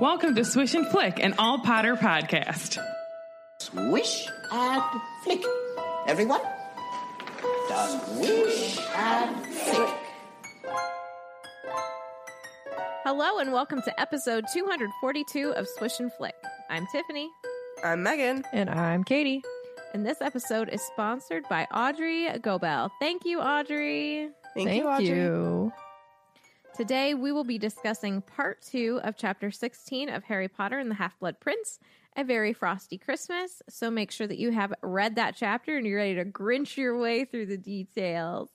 Welcome to Swish and Flick, an all Potter podcast. Swish and flick. Everyone? Swish and flick. Hello and welcome to episode 242 of Swish and Flick. I'm Tiffany, I'm Megan. And I'm Katie. and this episode is sponsored by Audrey Gobel. Thank you, Audrey. Thank, Thank you, Audrey. you. Today we will be discussing part two of chapter 16 of Harry Potter and the Half Blood Prince, A Very Frosty Christmas. So make sure that you have read that chapter and you're ready to grinch your way through the details.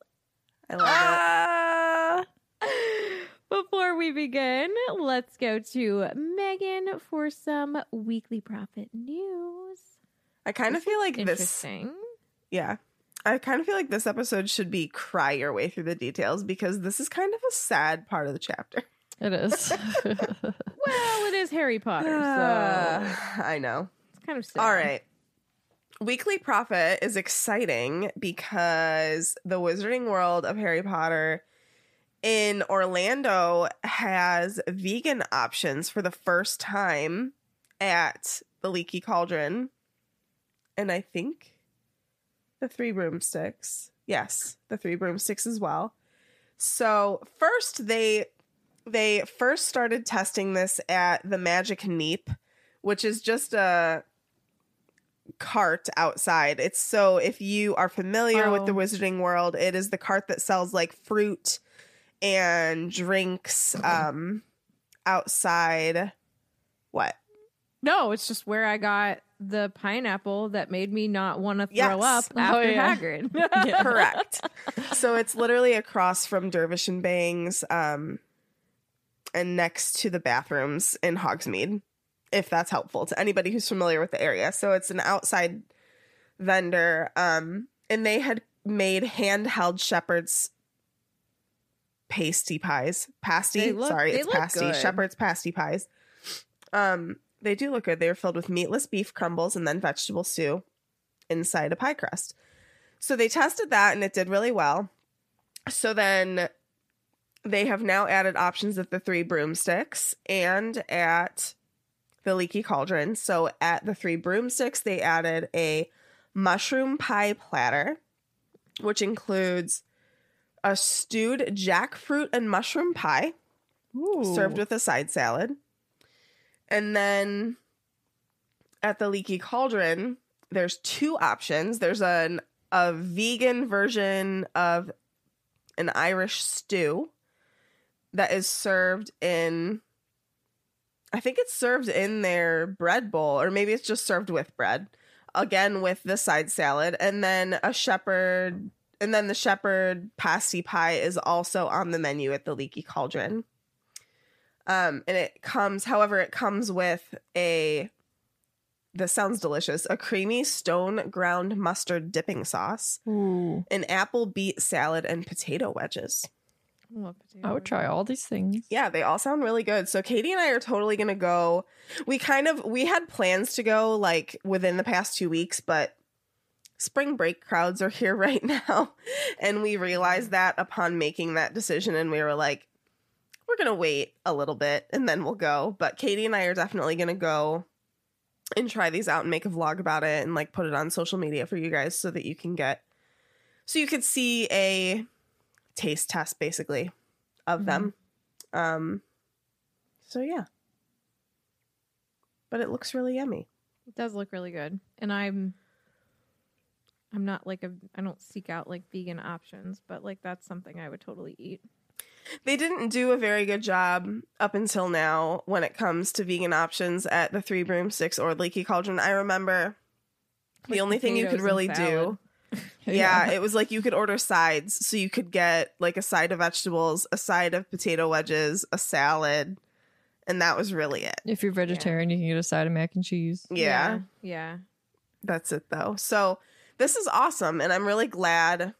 I love Ah! Before we begin, let's go to Megan for some weekly Prophet news. I kind of feel like this. Yeah. I kind of feel like this episode should be cry your way through the details because this is kind of a sad part of the chapter. It is. Well, it is Harry Potter, so Uh, I know. it's kind of sad. All right. Weekly Prophet is exciting because the Wizarding World of Harry Potter in Orlando has vegan options for the first time at the Leaky Cauldron. And I think the Three Broomsticks. Yes, the Three Broomsticks as well. So, first they they first started testing this at the Magic Neep, which is just a cart outside. It's so if you are familiar with the Oh. Wizarding World, it is the cart that sells like fruit and drinks um outside. What? No, it's just where I got the pineapple that made me not want to throw Yes. up Oh, after yeah. Hagrid. Correct. so it's literally across from Dervish and Banges, um, and next to the bathrooms in Hogsmeade, if that's helpful to anybody who's familiar with the area. So it's an outside vendor, um, and they had made handheld shepherd's pasty pies. Pasty, look- sorry, it's pasty. good. Shepherd's pasty pies. Um, they do look good. They are filled with meatless beef crumbles and then vegetable stew inside a pie crust. So they tested that and it did really well. So then they have now added options at the Three Broomsticks and at the Leaky Cauldron. So at the Three Broomsticks, they added a mushroom pie platter, which includes a stewed jackfruit and mushroom pie served with a side salad. And then at the Leaky Cauldron, there's two options. There's an a vegan version of an Irish stew that is served in I think it's served in their bread bowl or maybe it's just served with bread. Again with the side salad and then a shepherd and then the shepherd pasty pie is also on the menu at the Leaky Cauldron. Um, and it comes, however, it comes with a. This sounds delicious. A creamy stone ground mustard dipping sauce, Ooh. an apple beet salad, and potato wedges. Love I would try all these things. Yeah, they all sound really good. So Katie and I are totally gonna go. We kind of we had plans to go like within the past two weeks, but spring break crowds are here right now, and we realized that upon making that decision, and we were like, we're gonna wait a little bit and then we'll go. But Katie and I are definitely gonna go and try these out and make a vlog about it and like put it on social media for you guys so that you can get so you could see a taste test basically of them. Um so yeah. But it looks really yummy. It does look really good, and I'm. I'm not like a. I don't seek out like vegan options, but like that's something I would totally eat. They didn't do a very good job up until now when it comes to vegan options at the Three Broomsticks or Leaky Cauldron. I remember the Like only thing you could really do salad. yeah, it was like you could order sides. So you could get like a side of vegetables, a side of potato wedges, a salad, and that was really it. If you're vegetarian, you can get a side of mac and cheese. Yeah, yeah. that's it though. So this is awesome, and I'm really glad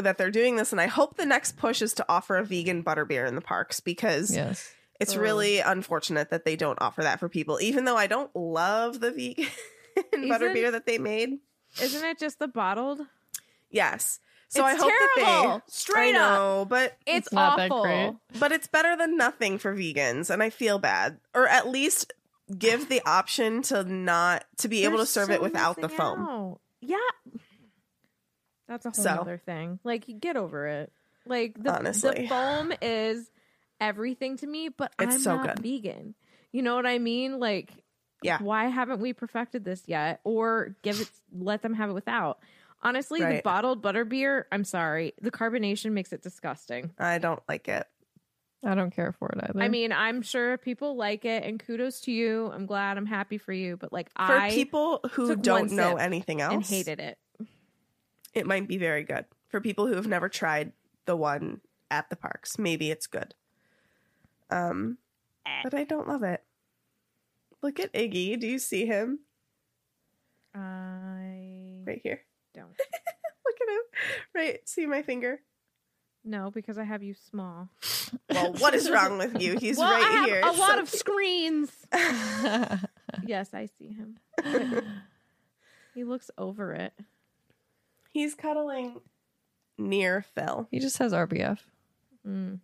that they're doing this. And I hope the next push is to offer a vegan butterbeer in the parks because Yes. it's Ugh. really unfortunate that they don't offer that for people. Even though I don't love the vegan Isn't- butterbeer that they made. Isn't it just the bottled? Yes. So It's I hope terrible. that they Straight I up. know, but It's, It's not that awful. great. but it's better than nothing for vegans, and I feel bad. Or at least give the option to not to be able to serve so it without the foam. out. Yeah. That's a whole So. other thing. Like, get over it. Like, the, honestly. the foam is everything to me, but It's I'm so not good. vegan. You know what I mean? Like, Yeah. why haven't we perfected this yet? Or give it, let them have it without. Honestly, the bottled butter beer, I'm sorry, the carbonation makes it disgusting. I don't like it. I don't care for it either. I mean, I'm sure people like it, and kudos to you. I'm glad, I'm happy for you. But like, For I people who don't know anything else, and hated it. It might be very good. For people who have never tried the one at the parks, maybe it's good. Um, but I don't love it. Look at Iggy. Do you see him I right here? don't. Look at him. Right. See my finger. No, because I have you small. Well, what is wrong with you? He's well, right here. a lot So of screens. yes, I see him. he looks over it. He's cuddling near Phil. he just has RBF. Mm.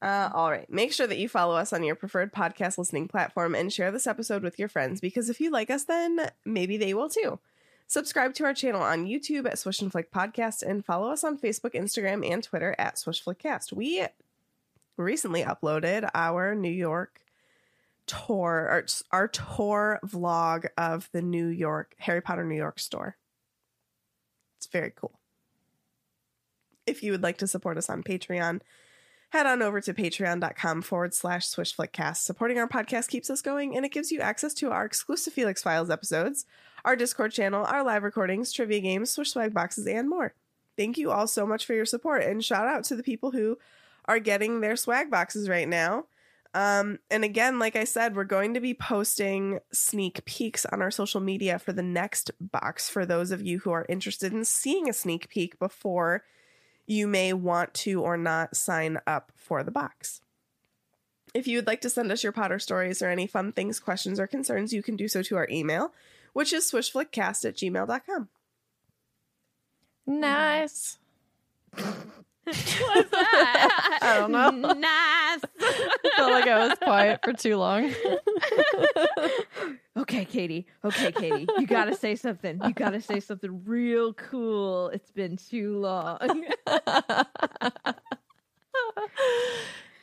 Uh, all right. Make sure that you follow us on your preferred podcast listening platform and share this episode with your friends because if you like us, then maybe they will too. Subscribe to our channel on YouTube at Swish and Flick Podcast and follow us on Facebook, Instagram, and Twitter at Swish Flickcast. We recently uploaded our New York tour, our, our tour vlog of the New York Harry Potter New York store. It's very cool. If you would like to support us on Patreon, head on over to patreon.com forward slash swishflickcast. Supporting our podcast keeps us going and it gives you access to our exclusive Felix Files episodes, our Discord channel, our live recordings, trivia games, swish swag boxes, and more. Thank you all so much for your support and shout out to the people who are getting their swag boxes right now. Um, and again, like I said, we're going to be posting sneak peeks on our social media for the next box for those of you who are interested in seeing a sneak peek before you may want to or not sign up for the box. If you would like to send us your Potter stories or any fun things, questions, or concerns, you can do so to our email, which is swishflickcast at gmail.com. Nice. What's that? I don't know. Nice. Felt like I was quiet for too long. okay, Katie. Okay, Katie. You gotta say something. You gotta say something real cool. It's been too long.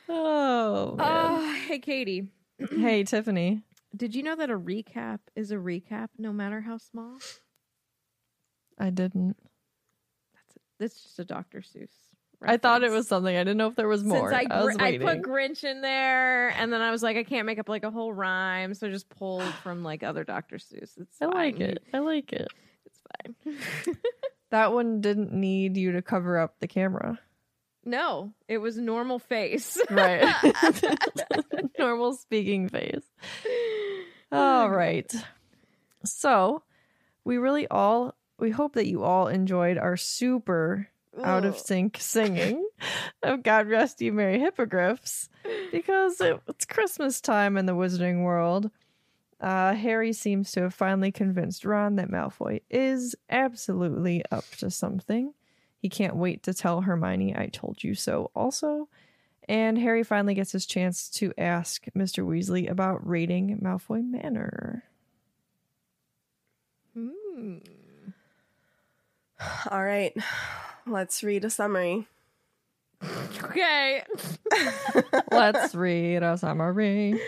oh, man. oh, hey, Katie. hey, Tiffany. Did you know that a recap is a recap, no matter how small? I didn't. That's that's just a Dr. Seuss. I thought it was something. I didn't know if there was more. Since I, I was I put Grinch in there, and then I was like, I can't make up like a whole rhyme, so I just pulled from like other Dr. Seuss. It's I like it. I like it. It's fine. That one didn't need you to cover up the camera. no, it was normal face. Right. Normal speaking face. All right. So, we really all we hope that you all enjoyed our super out of sync singing of God Rest You Merry Hippogriffs because it, it's Christmas time in the Wizarding world. Uh, Harry seems to have finally convinced Ron that Malfoy is absolutely up to something. He can't wait to tell Hermione, I told you so, also. And Harry finally gets his chance to ask Mr. Weasley about raiding Malfoy Manor. Hmm. All right, let's read a summary. Okay. Let's read a summary.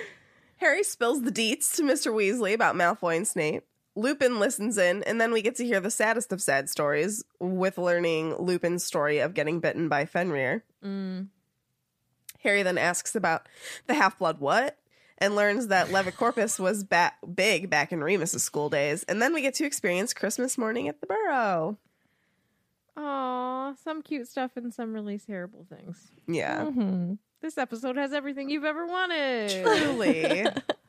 Harry spills the deets to Mr. Weasley about Malfoy and Snape. Lupin listens in, and then we get to hear the saddest of sad stories with learning Lupin's story of getting bitten by Fenrir. Mm. Harry then asks about the half blood what? And learns that Levicorpus was ba- big back in Remus's school days. And then we get to experience Christmas morning at the Burrow. Aw, some cute stuff and some really terrible things. Yeah, Mhm. This episode has everything you've ever wanted. truly.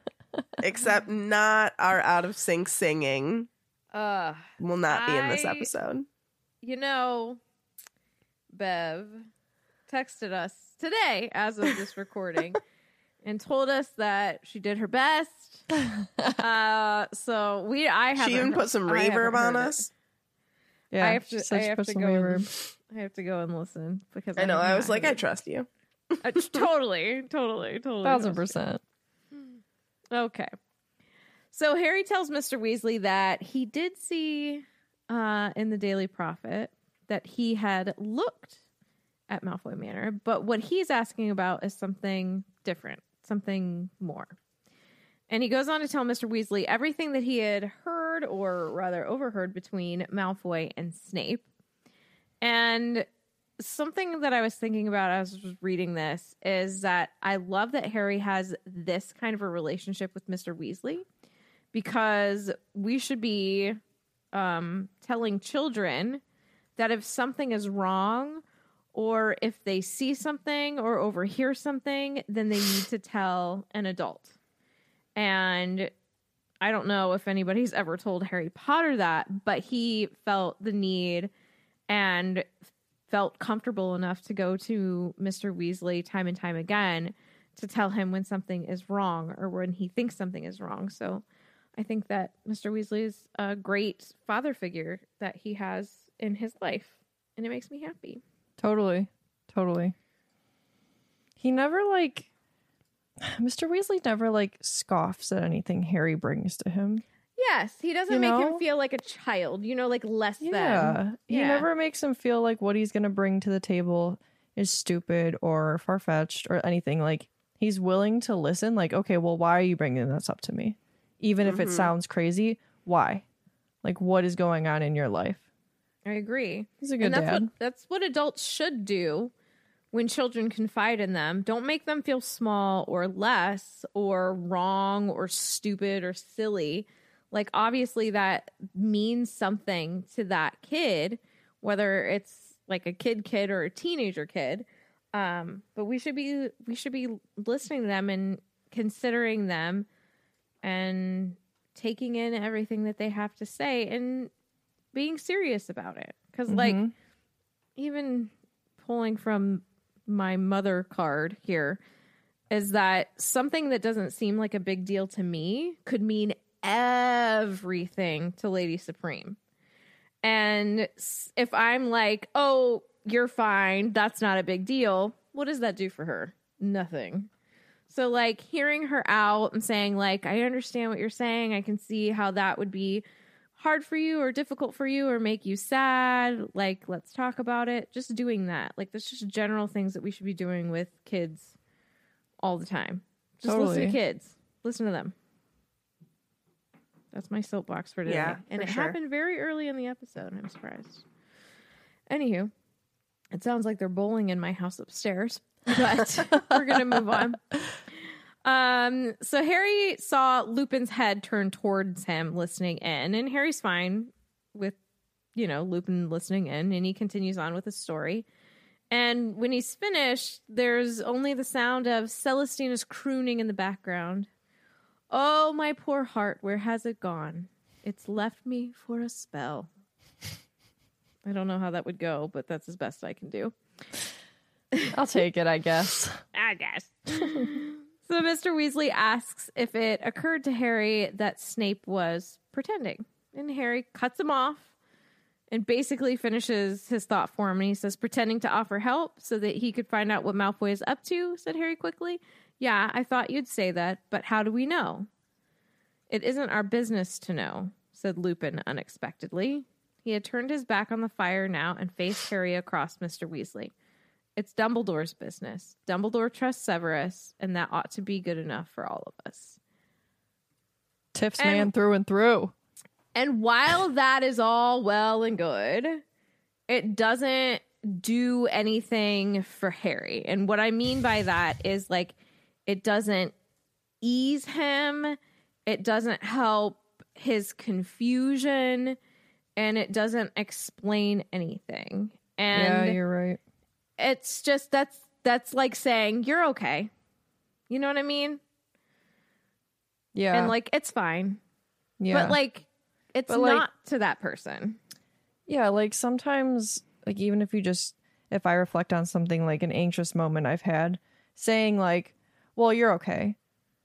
Except not our out of sync singing Uh, will not be in this I- episode. you know, Bev texted us today as of this recording and told us that she did her best. Uh, so we, I have She even put some reverb on us. Yeah, I have to. she I have to go. And. I have to go and listen because I know. have I was not like, I trust you. Uh, totally, totally, totally. Thousand trust you. percent. Okay. So Harry tells Mr. Weasley that he did see uh, in the Daily Prophet that he had looked at Malfoy Manor, but what he's asking about is something different, something more. And he goes on to tell Mr. Weasley everything that he had heard, or rather overheard, between Malfoy and Snape. And something that I was thinking about as I was reading this is that I love that Harry has this kind of a relationship with Mr. Weasley because we should be um, telling children that if something is wrong or if they see something or overhear something, then they need to tell an adult. And I don't know if anybody's ever told Harry Potter that, but he felt the need and felt comfortable enough to go to Mr. Weasley time and time again to tell him when something is wrong or when he thinks something is wrong. So I think that Mr. Weasley is a great father figure that he has in his life, and it makes me happy. Totally. Totally. He never like Mr. Weasley never like scoffs at anything Harry brings to him. Yes, he doesn't You make him feel like a child, you know, like less Yeah. than. He Yeah. never makes him feel like what he's going to bring to the table is stupid or far fetched or anything. Like, he's willing to listen. Like, okay, well, why are you bringing this up to me? Even if it mm-hmm. sounds crazy, why? Like, what is going on in your life? I agree. He's a good and that's dad. what that's what adults should do when children confide in them. Don't make them feel small or less or wrong or stupid or silly. Like obviously that means something to that kid, whether it's like a kid kid or a teenager kid. Um, but we should be we should be listening to them and considering them and taking in everything that they have to say and being serious about it. Because like Mhm. even pulling from my mother card here is that something that doesn't seem like a big deal to me could mean everything to Lady Supreme. And if I'm like, oh, you're fine, that's not a big deal, what does that do for her? Nothing. So, like, hearing her out and saying, like, I understand what you're saying, I can see how that would be hard for you or difficult for you or make you sad like let's talk about it. Just doing that. Like that's just general things that we should be doing with kids all the time. Just listen to kids. Listen to them. That's my soapbox for today. Yeah, and for it sure. happened very early in the episode. I'm surprised. Anywho it sounds like they're bowling in my house upstairs but we're gonna move on um, so Harry saw Lupin's head turn towards him, listening in, and Harry's fine with, you know, Lupin listening in, and he continues on with his story. And when he's finished, there's only the sound of Celestina's crooning in the background. Oh, my poor heart, where has it gone? It's left me for a spell. I don't know how that would go, but that's as best I can do. I'll take it, I guess. I guess. so Mr. Weasley asks if it occurred to Harry that Snape was pretending. And Harry cuts him off and basically finishes his thought for him. And he says, pretending to offer help so that he could find out what Malfoy is up to, said Harry quickly. Yeah, I thought you'd say that, but how do we know? It isn't our business to know, said Lupin unexpectedly. He had turned his back on the fire now and faced Harry across Mr. Weasley. It's Dumbledore's business. Dumbledore trusts Severus, and that ought to be good enough for all of us. Tiff's And- man through and through. And while that is all well and good, it doesn't do anything for Harry. And what I mean by that is like it doesn't ease him, it doesn't help his confusion, and it doesn't explain anything. And yeah, you're right. It's just that's that's like saying you're okay. You know what I mean? Yeah. And like it's fine. yeah. But like it's But, like- not to that person. Yeah, like sometimes, like even if you just, if I reflect on something like an anxious moment I've had, saying like, well, you're okay.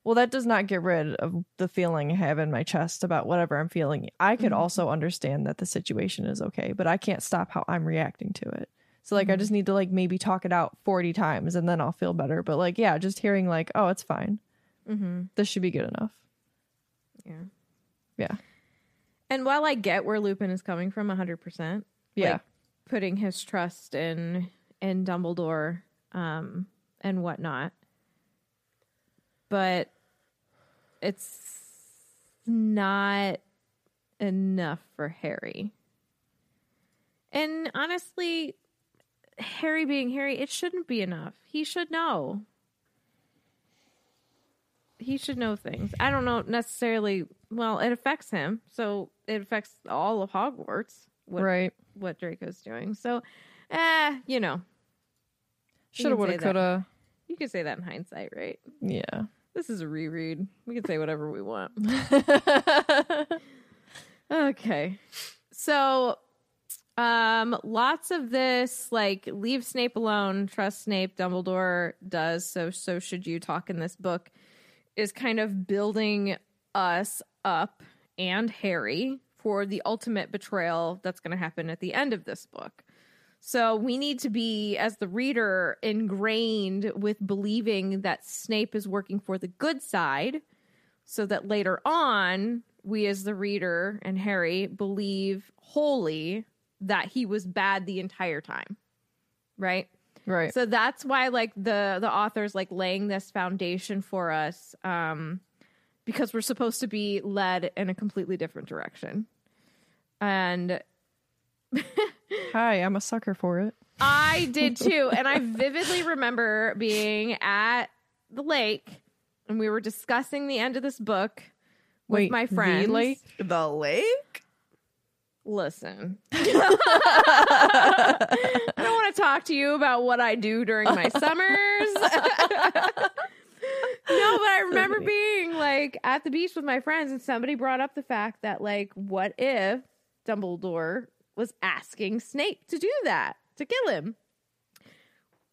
well, that does not get rid of the feeling I have in my chest about whatever I'm feeling. I could Mm-hmm. also understand that the situation is okay, but I can't stop how I'm reacting to it. So like I Mm-hmm. just need to like maybe talk it out 40 times and then I'll feel better. But like yeah, just hearing like, "Oh, it's fine. Mm-hmm. This should be good enough." Yeah. Yeah. And while I get where Lupin is coming from 100%, Yeah. like, putting his trust in in Dumbledore um and whatnot. But it's not enough for Harry. And honestly, Harry being Harry, it shouldn't be enough. He should know. He should know things. I don't know necessarily. Well, it affects him, so it affects all of Hogwarts. What, right. what Draco's doing. So, eh, you know, Shoulda woulda coulda. you can say that in hindsight, right? Yeah. This is a reread. We can say whatever we want. Okay. So um lots of this like leave Snape alone, trust Snape, Dumbledore does so so should you talk in this book is kind of building us up and Harry for the ultimate betrayal that's going to happen at the end of this book. So we need to be, as the reader, ingrained with believing that Snape is working for the good side, so that later on, we as the reader and Harry believe wholly that he was bad the entire time. Right? right. So that's why like the the author's like laying this foundation for us um because we're supposed to be led in a completely different direction. And Hi, I'm a sucker for it. I did too. And I vividly remember being at the lake and we were discussing the end of this book with Wait, my the friends. lake? The lake? Listen. I don't want to talk to you about what I do during my summers. no, but I remember being like at the beach with my friends and somebody brought up the fact that like what if Dumbledore was asking Snape to do that, to kill him?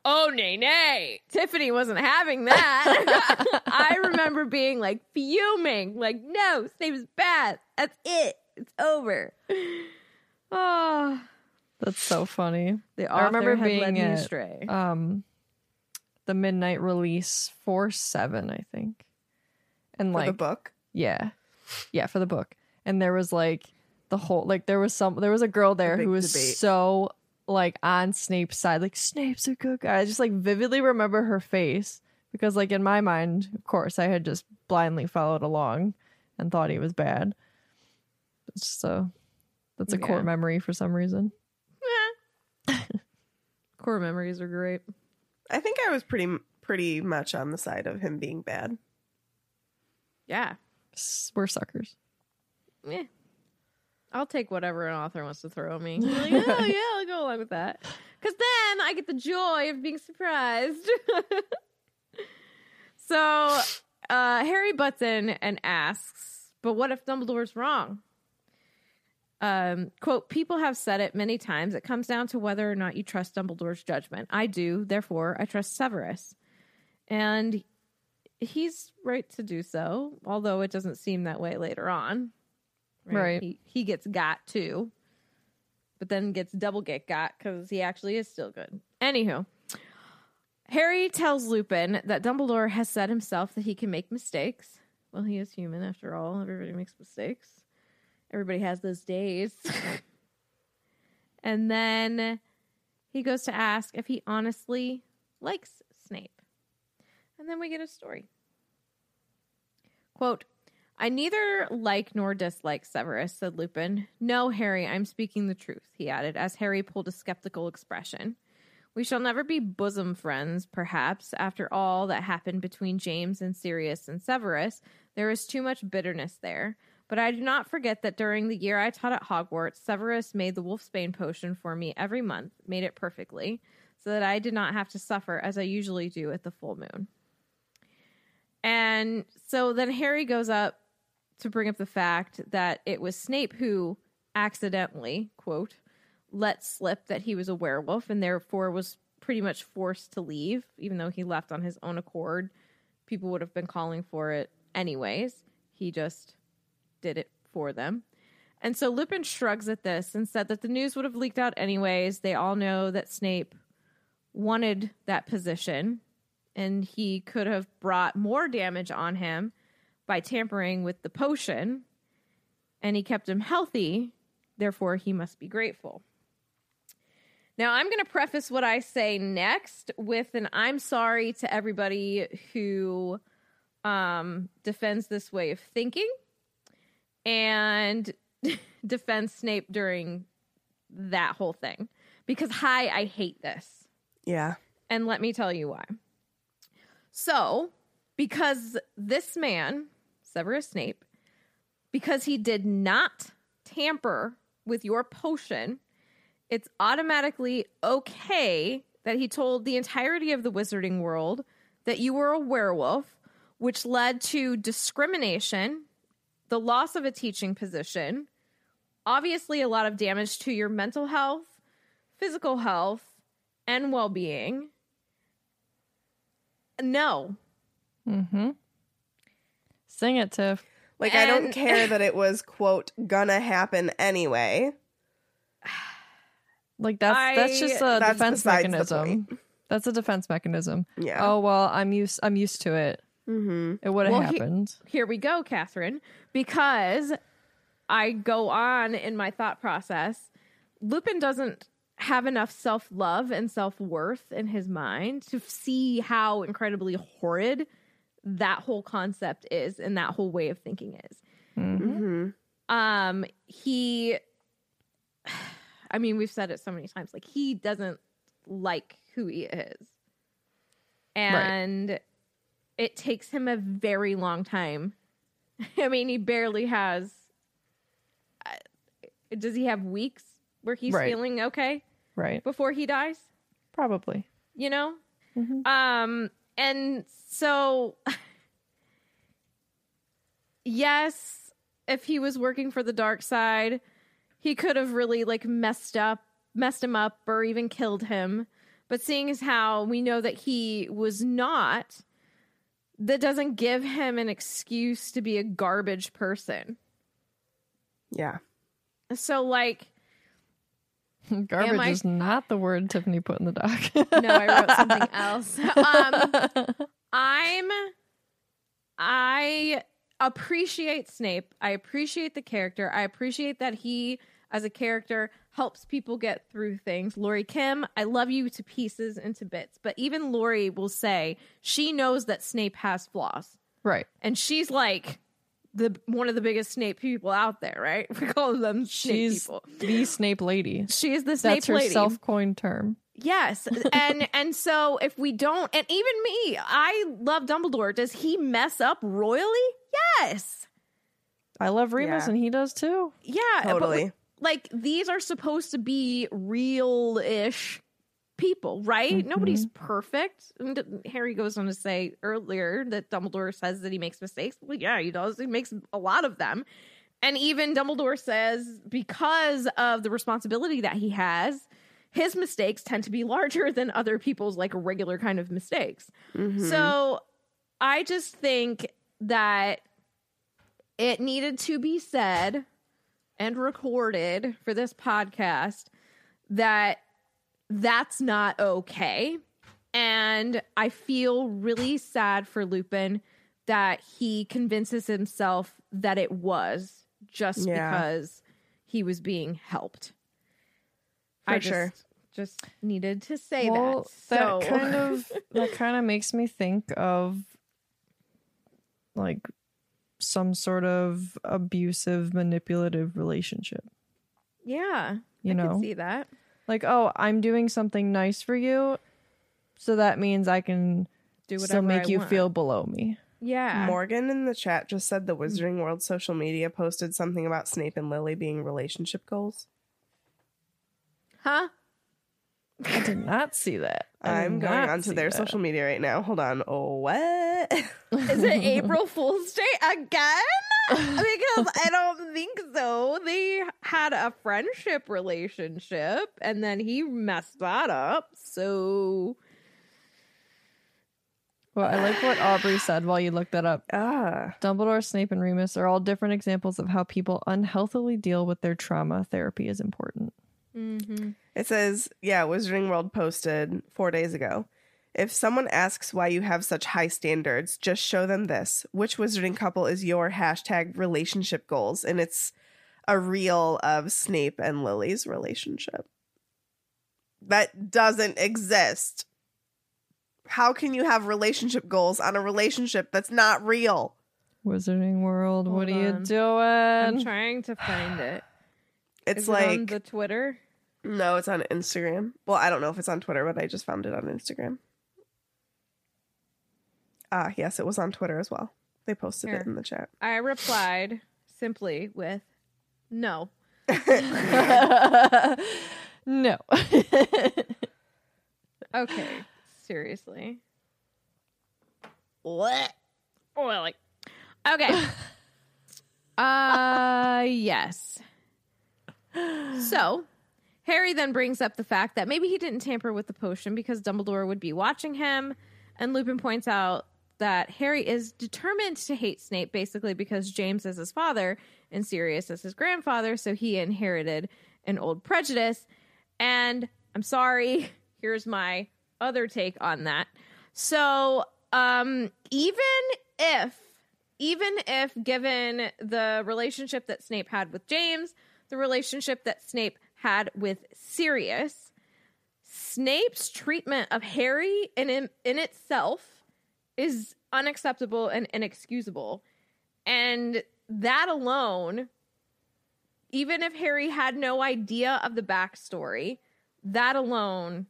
Oh, nay, nay. Tiffany wasn't having that. I remember being like fuming, like, no, Snape is bad. That's it. It's over. Oh, That's so funny. the I remember author had being led me at, astray. Um, the midnight release for seven, I think, and For like the book? Yeah. Yeah, for the book. And there was like the whole like there was some there was a girl there big who was debate. so like on Snape's side, like Snape's a good guy. I just like vividly remember her face because like in my mind, of course, I had just blindly followed along and thought he was bad. It's so that's a Yeah. core memory for some reason. Core memories are great. I think I was pretty pretty much on the side of him being bad. Yeah. We're suckers. Yeah. I'll take whatever an author wants to throw at me. Like, oh, yeah, I'll go along with that. Because then I get the joy of being surprised. so uh, Harry butts in and asks, but what if Dumbledore's wrong? Um, quote, people have said it many times. It comes down to whether or not you trust Dumbledore's judgment. I do, therefore, I trust Severus. And he's right to do so, although it doesn't seem that way later on. Right. He, he gets got too, but then gets double get got because he actually is still good. Anywho, Harry tells Lupin that Dumbledore has said himself that he can make mistakes. Well, he is human after all. Everybody makes mistakes. Everybody has those days. and then he goes to ask if he honestly likes Snape. And then we get a story. Quote, I neither like nor dislike Severus, said Lupin. No, Harry, I'm speaking the truth, he added, as Harry pulled a skeptical expression. We shall never be bosom friends, perhaps. After all that happened between James and Sirius and Severus, there is too much bitterness there. But I do not forget that during the year I taught at Hogwarts, Severus made the Wolfsbane potion for me every month, made it perfectly, so that I did not have to suffer as I usually do at the full moon. And so then Harry goes up to bring up the fact that it was Snape who accidentally, quote, let slip that he was a werewolf and therefore was pretty much forced to leave, even though he left on his own accord people would have been calling for it anyways. He just did it for them. And so Lupin shrugs at this and said that the news would have leaked out anyways. They all know that Snape wanted that position and he could have brought more damage on him by tampering with the potion and he kept him healthy. Therefore, he must be grateful. Now, I'm going to preface what I say next with an I'm sorry to everybody who um, defends this way of thinking and defends Snape during that whole thing. Because, hi, I hate this. Yeah. And let me tell you why. So, because this man, Severus Snape, because he did not tamper with your potion, it's automatically okay that he told the entirety of the wizarding world that you were a werewolf, which led to discrimination, the loss of a teaching position, obviously a lot of damage to your mental health, physical health, and well being. No. Mm-hmm. Sing it, Tiff. Like I don't care that it was quote gonna happen anyway. Like that's that's just a That's defense mechanism. That's a defense mechanism. Yeah. Oh well, I'm used. I'm used to it. Mm-hmm. It would have Well, he- happened. here we go, Catherine, because I go on in my thought process. Lupin doesn't have enough self love and self worth in his mind to see how incredibly horrid that whole concept is and that whole way of thinking is. Mm-hmm. Um, he, I mean, we've said it so many times, like, he doesn't like who he is. And it takes him a very long time. I mean, he barely has. Uh, does he have weeks where he's Right. feeling okay Right. before he dies? Probably. you know Mhm. um and so yes if he was working for the dark side he could have really like messed up messed him up or even killed him but seeing as how we know that he was not that doesn't give him an excuse to be a garbage person Yeah. so like Garbage I- is not the word Tiffany put in the doc. no i wrote something else um I'm I appreciate Snape. I appreciate the character. I appreciate that he as a character helps people get through things. Lori Kim, I love you to pieces and to bits. But even Lori will say she knows that Snape has flaws. right. And she's like the one of the biggest Snape people out there, right? We call them Snape She's people. the Snape lady. She is the Snape That's her lady. self-coined term. Yes. And and so if we don't and even me, I love Dumbledore. Does he mess up royally? Yes. I love Remus, Yeah. and he does too. Yeah. but, Totally. Like these are supposed to be real-ish people, right? Mhm. Nobody's perfect. And Harry goes on to say earlier that Dumbledore says that he makes mistakes. Well, yeah, he does. He makes a lot of them. And even Dumbledore says because of the responsibility that he has, his mistakes tend to be larger than other people's like regular kind of mistakes. Mhm. So I just think that it needed to be said and recorded for this podcast that that's not okay. And I feel really sad for Lupin that he convinces himself that it was just Yeah. because he was being helped. I For just, sure. just needed to say well, that. So that kind of that kind of makes me think of like some sort of abusive, manipulative relationship. yeah, You I know, can see that. like oh, I'm doing something nice for you, so that means I can Do whatever still make I you want. feel below me. Yeah. Morgan in the chat just said the hmm. Wizarding World social media posted something about Snape and Lily being relationship goals. Huh? I did not see that. I did I'm going not onto their that. social media right now. Hold on. Oh, what? Is it April Fool's Day again? because I don't think so. They had a friendship relationship and then he messed that up. So Well, I like what Aubrey said while you looked that up. Ah. Dumbledore, Snape, and Remus are all different examples of how people unhealthily deal with their trauma. Therapy is important. Mm-hmm. It says, yeah, Wizarding World posted four days ago. If someone asks why you have such high standards, just show them this. Which wizarding couple is your hashtag relationship goals? And it's a reel of Snape and Lily's relationship. That doesn't exist. How can you have relationship goals on a relationship that's not real? Wizarding World, what Hold are you doing? I'm trying to find it. It's Is it like on the Twitter. No, it's on Instagram. Well, I don't know if it's on Twitter, but I just found it on Instagram. Ah, yes, it was on Twitter as well. They posted Here. it in the chat. I replied simply with no. no. Okay, seriously. What? Or like, okay. uh, yes. So, Harry then brings up the fact that maybe he didn't tamper with the potion because Dumbledore would be watching him, and Lupin points out that Harry is determined to hate Snape basically because James is his father and Sirius is his grandfather, so he inherited an old prejudice. And I'm sorry, here's my other take on that. So, um, even if, even if given the relationship that Snape had with James, the relationship that Snape had with Sirius, Snape's treatment of Harry in in, in itself is unacceptable and inexcusable. And that alone, even if Harry had no idea of the backstory, that alone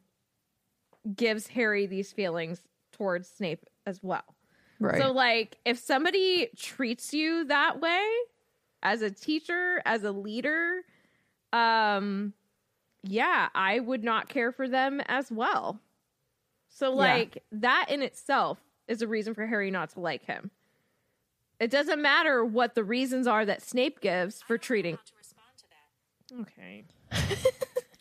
gives Harry these feelings towards Snape as well. right. So, like, if somebody treats you that way as a teacher, as a leader, um, yeah, I would not care for them as well. So, like, that in itself is a reason for Harry not to like him. It doesn't matter what the reasons are that Snape gives for treating. Okay.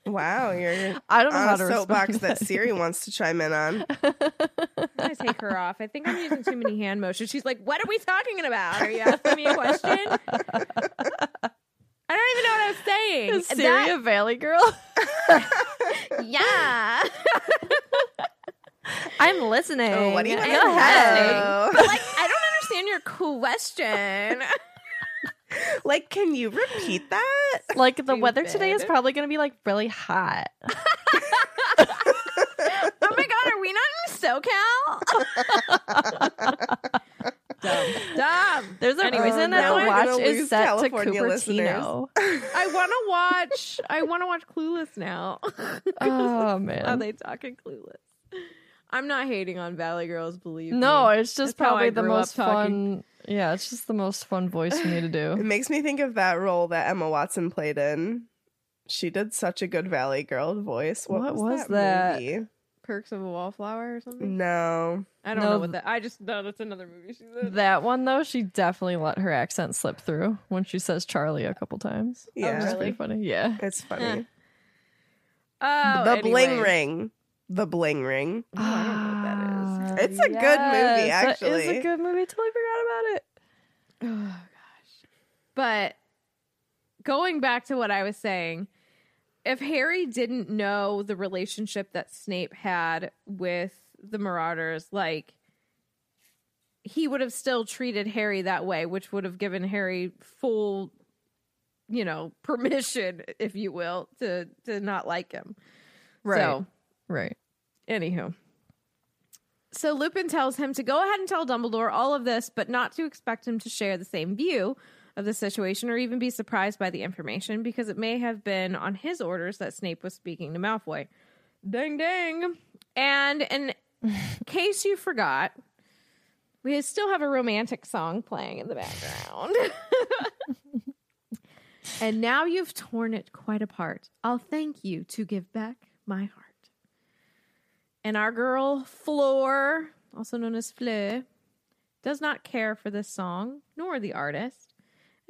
Wow, you're I don't know on how a to soapbox to that that. Siri wants to chime in on. I'm gonna take her off. I think I'm using too many hand motions. She's like, "What are we talking about? Are you asking me a question?" I don't even know what I was saying. Is Siri a Valley girl? Yeah. I'm listening. Oh, what do you I want am to listening. know? But, like, I don't understand your question. Like, can you repeat that? Like the weather today is probably going to be like really hot. oh my god, are we not in SoCal? Dumb, dumb. There's a Anyways, reason that the watch is set California to listeners. Cupertino. I want to watch. I want to watch Clueless now. oh man, are they talking Clueless? I'm not hating on Valley Girls. Believe No, me. it's just That's probably the most fun. Yeah, it's just the most fun voice for me to do. It makes me think of that role that Emma Watson played in. She did such a good Valley Girl voice. What, What was, was that? that? Movie? Perks of a Wallflower or something. No. I don't No. know what that. I just know that's another movie she's in. That one though, she definitely let her accent slip through when she says Charlie a couple times. Yeah. It's really? pretty funny. Yeah. It's funny. Oh, the Bling. Ring. The Bling Ring. Oh, I don't know what that is. It's a good movie, actually. That is actually. a good movie. Totally forgot about it. Oh gosh. But going back to what I was saying, if Harry didn't know the relationship that Snape had with the Marauders, like he would have still treated Harry that way, which would have given Harry full, you know, permission, if you will, to to not like him. Right. So Right. Anywho. So Lupin tells him to go ahead and tell Dumbledore all of this, but not to expect him to share the same view of the situation or even be surprised by the information because it may have been on his orders that Snape was speaking to Malfoy. Ding ding. And in case you forgot, we still have a romantic song playing in the background. and now you've torn it quite apart. I'll thank you to give back my heart. And our girl Floor, also known as Fleur, does not care for this song nor the artist,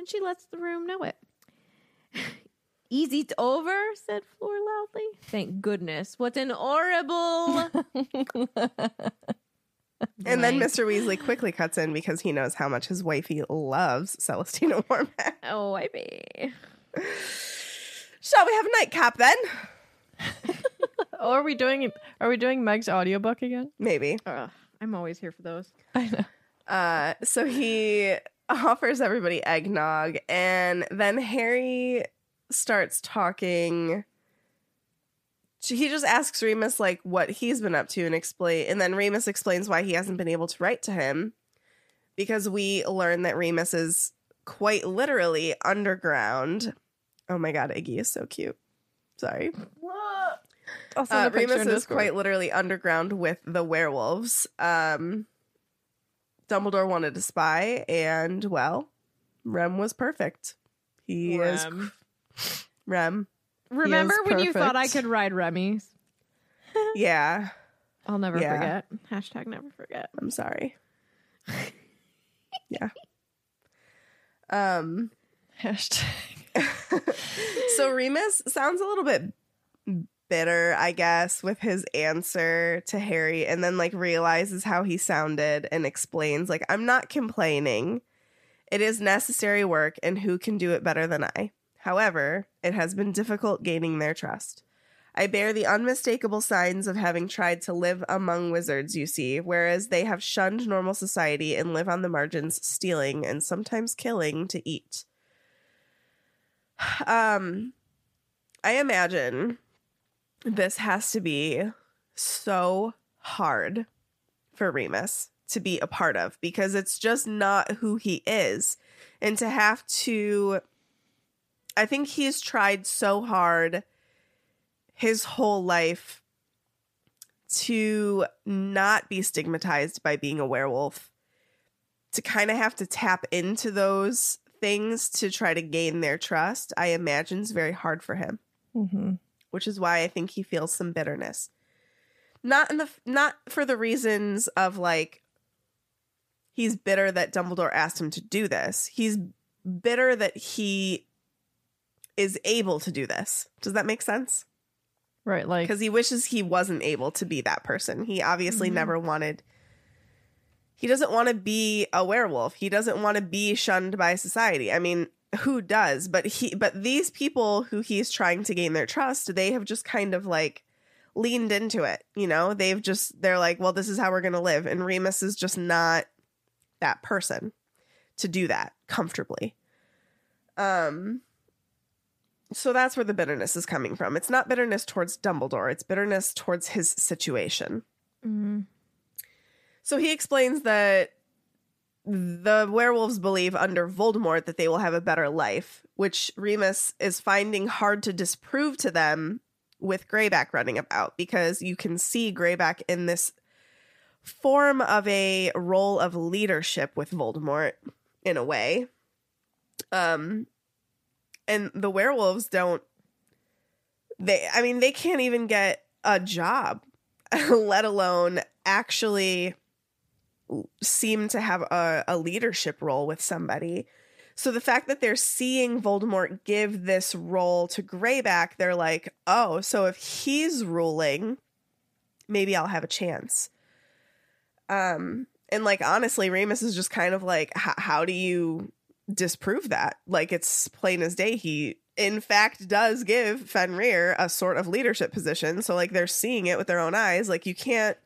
and she lets the room know it. Easy it over, said Floor loudly. Thank goodness. What an horrible. And then Mr. Weasley quickly cuts in because he knows how much his wifey loves Celestina Warbeck. Oh, wifey. Shall we have a nightcap then? Oh, are we doing are we doing Meg's audiobook again? Maybe. Ugh, I'm always here for those. I know. Uh, so he offers everybody eggnog, and then Harry starts talking. He just asks Remus like what he's been up to and explain, and then Remus explains why he hasn't been able to write to him because we learn that Remus is quite literally underground. Oh my god, Iggy is so cute. Sorry. I'll Uh, Remus is quite literally underground with the werewolves. Um, Dumbledore wanted a spy, and well, Rem was perfect. He is Rem. Rem. Remember when you thought I could ride Remy's? Yeah, I'll never Yeah. forget. Hashtag never forget. I'm sorry. yeah. Um. Hashtag. so Remus sounds a little bit bitter, I guess, with his answer to Harry, and then like realizes how he sounded and explains, like, I'm not complaining. It is necessary work, and who can do it better than I? However, it has been difficult gaining their trust. I bear the unmistakable signs of having tried to live among wizards, you see, whereas they have shunned normal society and live on the margins, stealing and sometimes killing to eat. Um, I imagine this has to be so hard for Remus to be a part of because it's just not who he is. And to have to, I think he's tried so hard his whole life to not be stigmatized by being a werewolf, to kind of have to tap into those things to try to gain their trust, I imagine is very hard for him hmm which is why I think he feels some bitterness. Not in the not for the reasons of like he's bitter that Dumbledore asked him to do this. He's bitter that he is able to do this. Does that make sense? Right, like Because he wishes he wasn't able to be that person. He obviously Mhm. never wanted he doesn't want to be a werewolf. He doesn't want to be shunned by society. I mean, who does? But he but these people who he's trying to gain their trust, they have just kind of like leaned into it, you know? They've just they're like, "Well, this is how we're going to live." And Remus is just not that person to do that comfortably. Um so that's where the bitterness is coming from. It's not bitterness towards Dumbledore, it's bitterness towards his situation. Mm-hmm. So he explains that the werewolves believe under Voldemort that they will have a better life, which Remus is finding hard to disprove to them with Greyback running about because you can see Greyback in this form of a role of leadership with Voldemort in a way. Um and the werewolves don't they I mean they can't even get a job let alone actually seem to have a, a leadership role with somebody. So the fact that they're seeing Voldemort give this role to Greyback, they're like, oh, so if he's ruling, maybe I'll have a chance. Um, and like honestly, Remus is just kind of like, how do you disprove that? Like it's plain as day. He in fact does give Fenrir a sort of leadership position. So like they're seeing it with their own eyes. Like you can't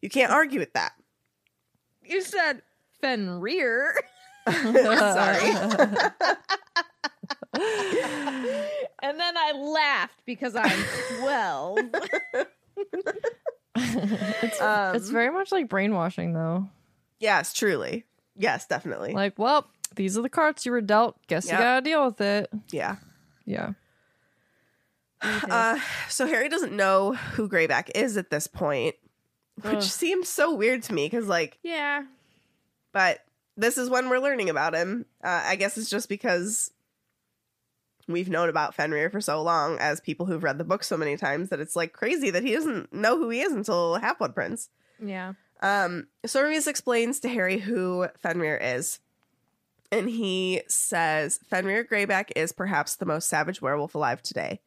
you can't argue with that. You said Fenrir. Sorry. and then I laughed because I'm 12. it's Um, it's very much like brainwashing though. Yes, truly. Yes, definitely. Like, well, these are the cards you were dealt. Guess Yep. you gotta deal with it. yeah. Yeah. Uh, so Harry doesn't know who Greyback is at this point, which Ugh. seems so weird to me because, like, yeah. but this is when we're learning about him. Uh, I guess it's just because we've known about Fenrir for so long as people who've read the book so many times that it's like crazy that he doesn't know who he is until Half Blood Prince. Yeah. Um, so Remus explains to Harry who Fenrir is. And he says Fenrir Greyback is perhaps the most savage werewolf alive today.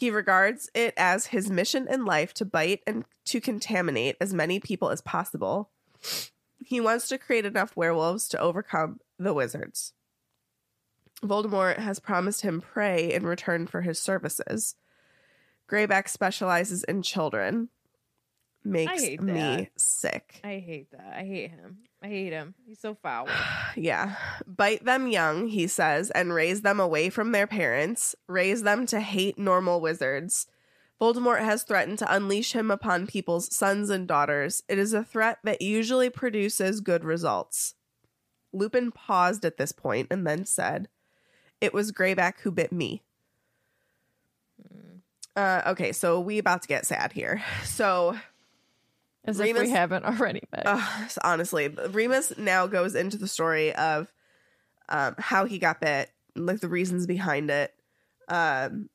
He regards it as his mission in life to bite and to contaminate as many people as possible. He wants to create enough werewolves to overcome the wizards. Voldemort has promised him prey in return for his services. Greyback specializes in children. Makes me that. sick. I hate that. I hate him. I hate him. He's so foul. Yeah. Bite them young, he says, and raise them away from their parents. Raise them to hate normal wizards. Voldemort has threatened to unleash him upon people's sons and daughters. It is a threat that usually produces good results. Lupin paused at this point and then said, It was Greyback who bit me. Uh, okay, so we about to get sad here. So As if Remus- we haven't already met. uh, honestly, Remus now goes into the story of um, how he got bit, like the reasons behind it. Um,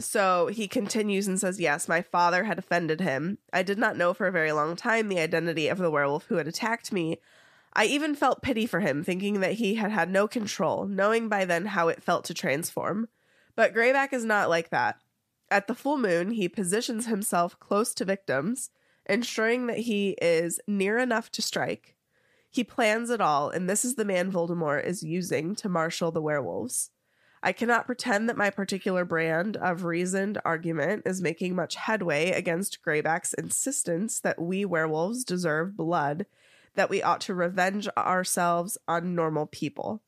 so he continues and says, Yes, my father had offended him. I did not know for a very long time the identity of the werewolf who had attacked me. I even felt pity for him, thinking that he had had no control, knowing by then how it felt to transform. But Greyback is not like that. At the full moon, he positions himself close to victims, ensuring that he is near enough to strike. He plans it all, and this is the man Voldemort is using to marshal the werewolves. I cannot pretend that my particular brand of reasoned argument is making much headway against Greyback's insistence that we werewolves deserve blood, that we ought to revenge ourselves on normal people.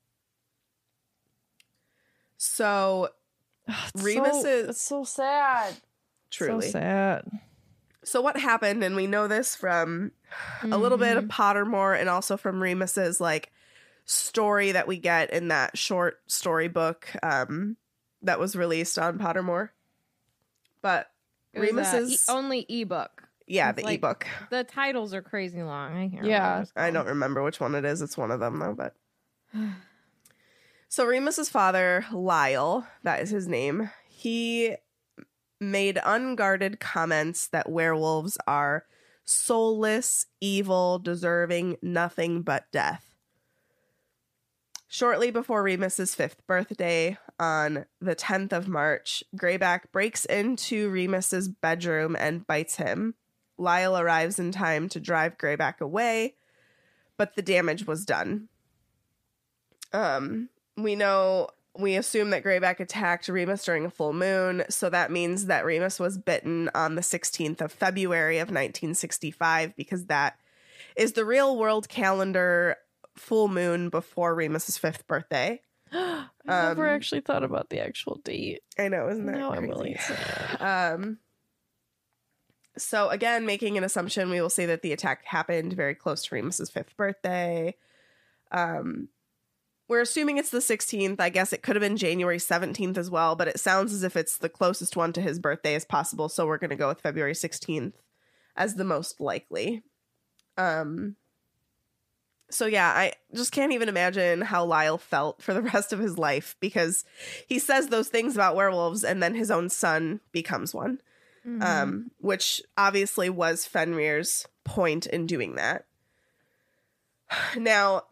So, Remus so, is- it's so sad. truly. So sad. So what happened, and we know this from a little bit of Pottermore and also from Remus's like story that we get in that short storybook um that was released on Pottermore. But It was, uh, Remus's e- only ebook. yeah, the like- ebook. The titles are crazy long. I can't Yeah. remember what it's I don't remember which one it is. It's one of them though, but So Remus's father, Lyle, that is his name, he made unguarded comments that werewolves are soulless, evil, deserving nothing but death. Shortly before Remus's fifth birthday, on the 10th of March, Greyback breaks into Remus's bedroom and bites him. Lyle arrives in time to drive Greyback away, but the damage was done. Um, we know we assume that Greyback attacked Remus during a full moon, so that means that Remus was bitten on the 16th of February of 1965 because that is the real world calendar full moon before Remus's fifth birthday. I never Um, actually thought about the actual date. I know, isn't that Now I'm really sad. Um, so again, making an assumption, we will say that the attack happened very close to Remus's fifth birthday. Um, we're assuming it's the 16th. I guess it could have been January 17th as well, but it sounds as if it's the closest one to his birthday as possible. So we're going to go with February 16th as the most likely. Um, so yeah, I just can't even imagine how Lyle felt for the rest of his life because he says those things about werewolves and then his own son becomes one. Mhm. Um, which obviously was Fenrir's point in doing that. Now,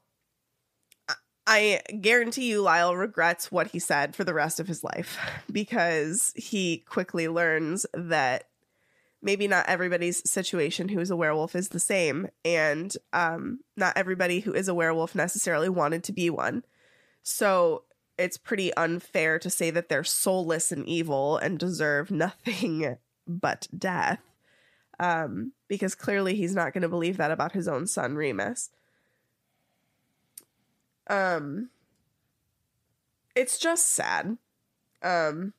I- guarantee you Lyle regrets what he said for the rest of his life because he quickly learns that maybe not everybody's situation who is a werewolf is the same and um not everybody who is a werewolf necessarily wanted to be one. So it's pretty unfair to say that they're soulless and evil and deserve nothing but death. Um, because clearly he's not going to believe that about his own son Remus. Um, it's just sad. Um,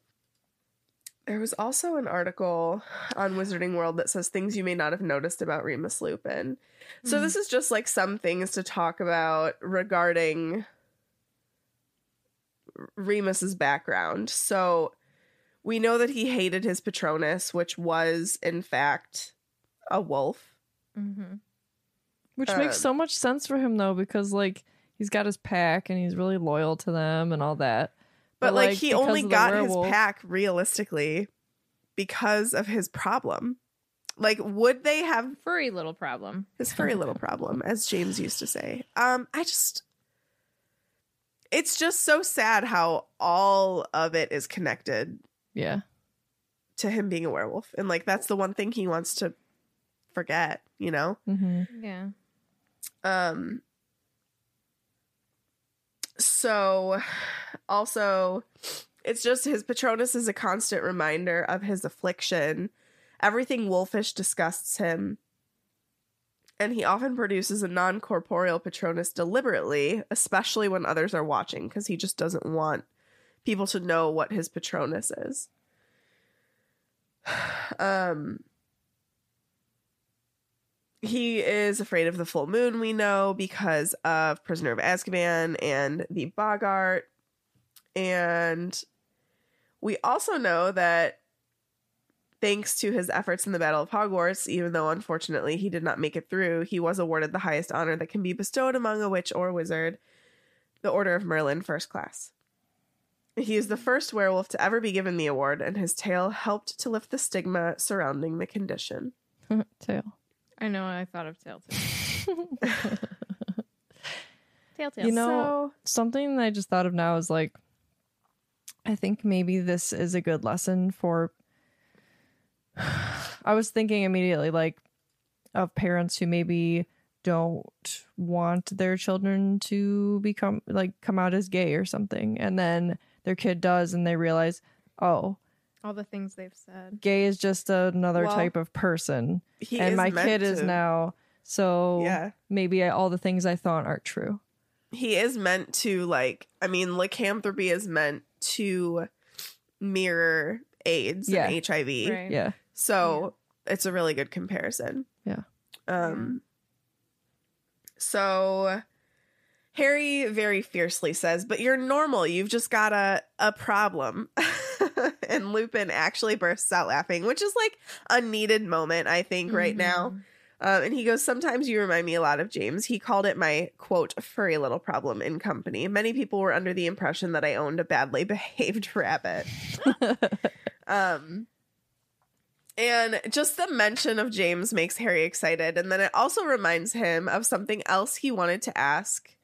there was also an article on Wizarding World that says things you may not have noticed about Remus Lupin. So this is just like some things to talk about regarding Remus's background. So we know that he hated his Patronus, which was in fact a wolf. Mhm. Which makes Um, so much sense for him though, because like he's got his pack and he's really loyal to them and all that. But, like, he only got werewolf- his pack realistically because of his problem. Like, would they have Furry little problem. his furry little problem, as James used to say? Um, I just it's just so sad how all of it is connected Yeah. to him being a werewolf. And like that's the one thing he wants to forget, you know? hmm Yeah. Um so also it's just his Patronus is a constant reminder of his affliction. Everything wolfish disgusts him. And he often produces a non corporeal Patronus deliberately, especially when others are watching, because he just doesn't want people to know what his Patronus is. Um, he is afraid of the full moon, we know, because of Prisoner of Azkaban and the Boggart. And we also know that thanks to his efforts in the Battle of Hogwarts, even though unfortunately he did not make it through, he was awarded the highest honor that can be bestowed among a witch or wizard the Order of Merlin First Class. He is the first werewolf to ever be given the award, and his tale helped to lift the stigma surrounding the condition. Tail. I know. I thought of Telltale. Telltale. You know, So- something that I just thought of now is like, I think maybe this is a good lesson for. I was thinking immediately, like, of parents who maybe don't want their children to become like come out as gay or something, and then their kid does, and they realize, oh, all the things they've said. gay is just another Well, type of person, He and is my meant kid is now. So Yeah. maybe I, all the things I thought aren't true. he is meant to like i mean lycanthropy is meant to mirror aids Yeah. and hiv Right. Yeah. so it's a really good comparison Yeah. um so harry very fiercely says but you're normal you've just got a a problem and lupin actually bursts out laughing which is like a needed moment i think right now um, and he goes, Sometimes you remind me a lot of James. He called it my quote, furry little problem in company. Many people were under the impression that I owned a badly behaved rabbit. um, and just the mention of James makes Harry excited. And then it also reminds him of something else he wanted to ask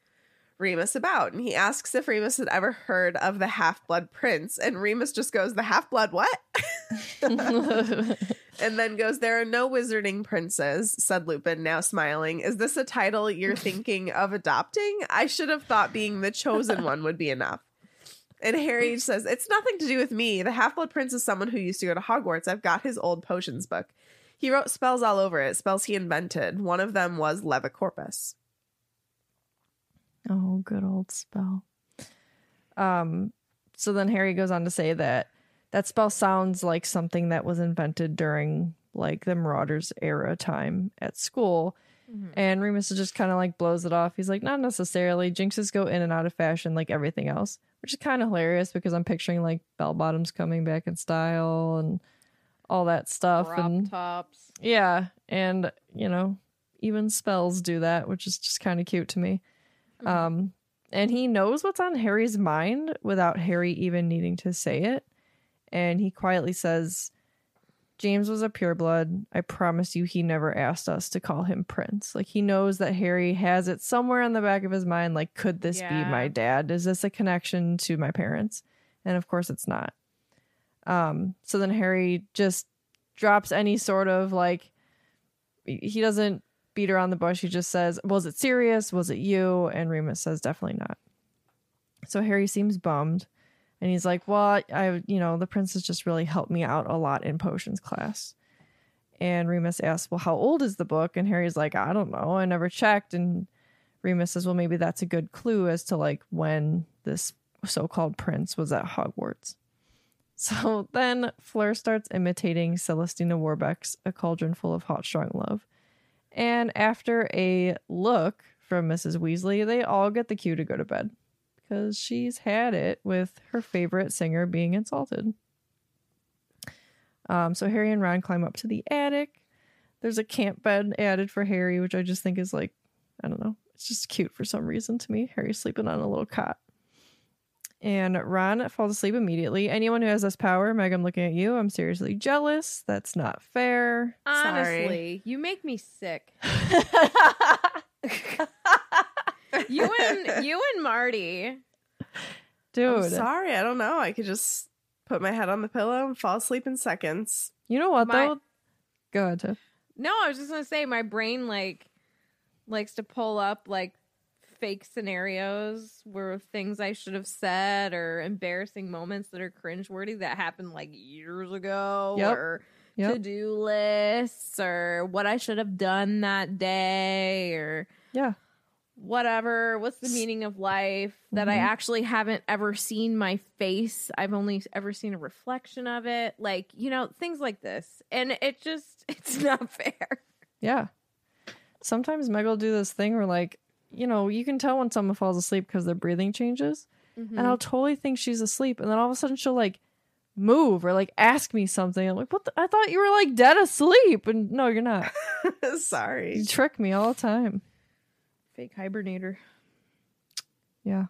Remus about. And he asks if Remus had ever heard of the half blood prince. And Remus just goes, The half blood what? And then goes, There are no wizarding princes, said Lupin, now smiling. Is this a title you're thinking of adopting? I should have thought being the chosen one would be enough. And Harry says, It's nothing to do with me. The Half Blood Prince is someone who used to go to Hogwarts. I've got his old potions book. He wrote spells all over it, spells he invented. One of them was Levicorpus. Oh, good old spell. Um, so then Harry goes on to say that that spell sounds like something that was invented during like the Marauders era time at school. And Remus just kind of like blows it off. He's like, not necessarily. Jinxes go in and out of fashion like everything else, which is kind of hilarious because I'm picturing like bell bottoms coming back in style and all that stuff. Crop and tops. yeah, and you know, even spells do that, which is just kind of cute to me. Um, and he knows what's on Harry's mind without Harry even needing to say it. And he quietly says, James was a pureblood. I promise you, he never asked us to call him Prince. Like, he knows that Harry has it somewhere in the back of his mind. Like, could this Yeah. be my dad? Is this a connection to my parents? And of course, it's not. Um, so then Harry just drops any sort of like, he doesn't beat around the bush. He just says, Was it serious? Was it you? And Remus says, Definitely not. So Harry seems bummed. And he's like, Well, I, you know, the princess just really helped me out a lot in potions class. And Remus asks, Well, how old is the book? And Harry's like, I don't know. I never checked. And Remus says, Well, maybe that's a good clue as to like when this so called prince was at Hogwarts. So then Fleur starts imitating Celestina Warbeck's A Cauldron Full of Hot Strong Love. And after a look from Mrs. Weasley, they all get the cue to go to bed because she's had it with her favorite singer being insulted. Um, so Harry and Ron climb up to the attic. There's a camp bed added for Harry, which I just think is like, I don't know, it's just cute for some reason to me. Harry's sleeping on a little cot. And Ron falls asleep immediately. Anyone who has this power, Meg, I'm looking at you. I'm seriously jealous. That's not fair. Honestly, you make me sick. You and you and Marty. I'm Dude, sorry, I don't know. I could just put my head on the pillow and fall asleep in seconds. you know what My- though? Go ahead, Tiff. No, I was just gonna say my brain like likes to pull up like fake scenarios where things I should have said or embarrassing moments that are cringeworthy that happened like years ago Yep. or Yep. to do lists or what I should have done that day or Yeah. whatever. What's the meaning of life that I Mhm. actually haven't ever seen my face? I've only ever seen a reflection of it. Like, you know, things like this. And it just, it's not fair. Yeah. Sometimes Meg will do this thing where, like, you know, you can tell when someone falls asleep because their breathing changes. Mm-hmm. And I'll totally think she's asleep. And then all of a sudden she'll, like, move or, like, ask me something. I'm like, what? The- I thought you were, like, dead asleep. And no, you're not. Sorry. You trick me all the time. Fake hibernator. Yeah.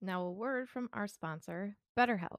Now, a word from our sponsor, BetterHelp.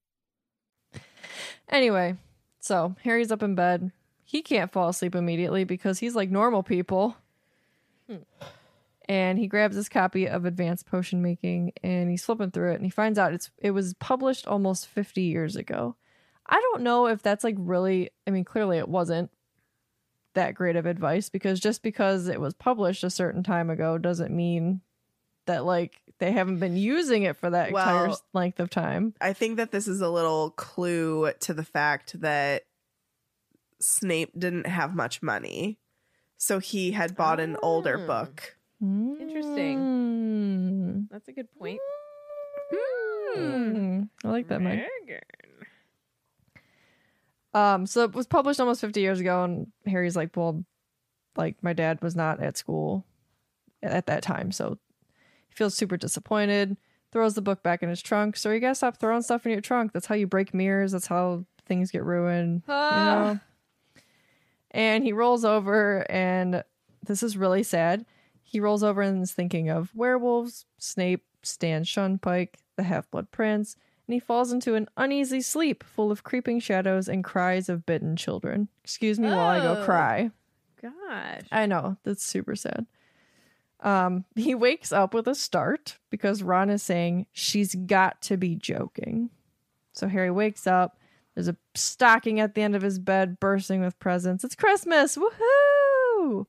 Anyway, so Harry's up in bed. He can't fall asleep immediately because he's like normal people. Hmm. And he grabs his copy of Advanced Potion Making and he's flipping through it and he finds out it's it was published almost 50 years ago. I don't know if that's like really I mean clearly it wasn't that great of advice because just because it was published a certain time ago doesn't mean that like they haven't been using it for that entire length of time. I think that this is a little clue to the fact that Snape didn't have much money. So he had bought an older Ah. book. Interesting. Mm. That's a good point. Mm. I like that, Mike. Um, so it was published almost 50 years ago, and Harry's like, well, like my dad was not at school at that time, so he feels super disappointed. Throws the book back in his trunk. So you gotta stop throwing stuff in your trunk. That's how you break mirrors. That's how things get ruined. You ah. know? And he rolls over, and this is really sad. He rolls over and is thinking of werewolves, Snape, Stan Shunpike, the Half Blood Prince, and he falls into an uneasy sleep full of creeping shadows and cries of bitten children. Excuse me while I go Oh. cry. Gosh. I know, that's super sad. Um, he wakes up with a start because Ron is saying she's got to be joking. So Harry wakes up. There's a stocking at the end of his bed bursting with presents. It's Christmas! Woohoo!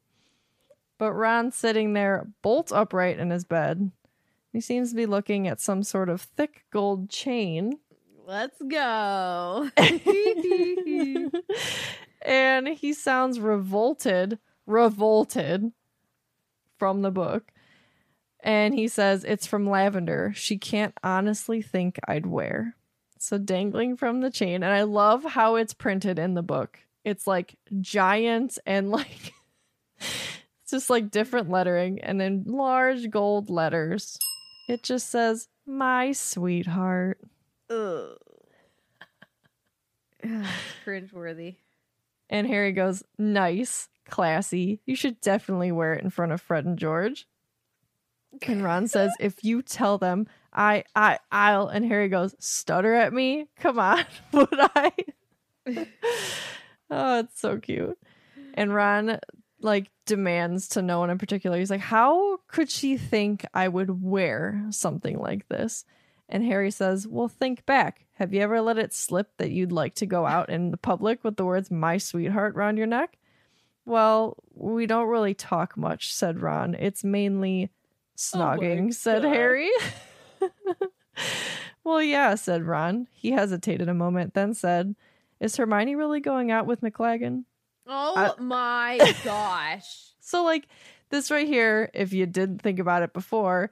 But Ron's sitting there bolt upright in his bed. He seems to be looking at some sort of thick gold chain. Let's go. and he sounds revolted, revolted from the book. And he says it's from Lavender. She can't honestly think I'd wear. So dangling from the chain. And I love how it's printed in the book. It's like giant and like it's just like different lettering and in large gold letters. It just says, My sweetheart. Ugh. Cringeworthy. And Harry goes, Nice, classy. You should definitely wear it in front of Fred and George. And Ron says, If you tell them, I, I, I'll. And Harry goes, Stutter at me? Come on, would I? oh, it's so cute. And Ron, like, demands to no one in particular. He's like, How could she think I would wear something like this? And Harry says, Well, think back. Have you ever let it slip that you'd like to go out in the public with the words my sweetheart round your neck? Well, we don't really talk much, said Ron. It's mainly oh snogging, said God. Harry. well, yeah, said Ron. He hesitated a moment, then said, Is Hermione really going out with McLaggen? Oh I- my gosh. So, like, this right here, if you didn't think about it before,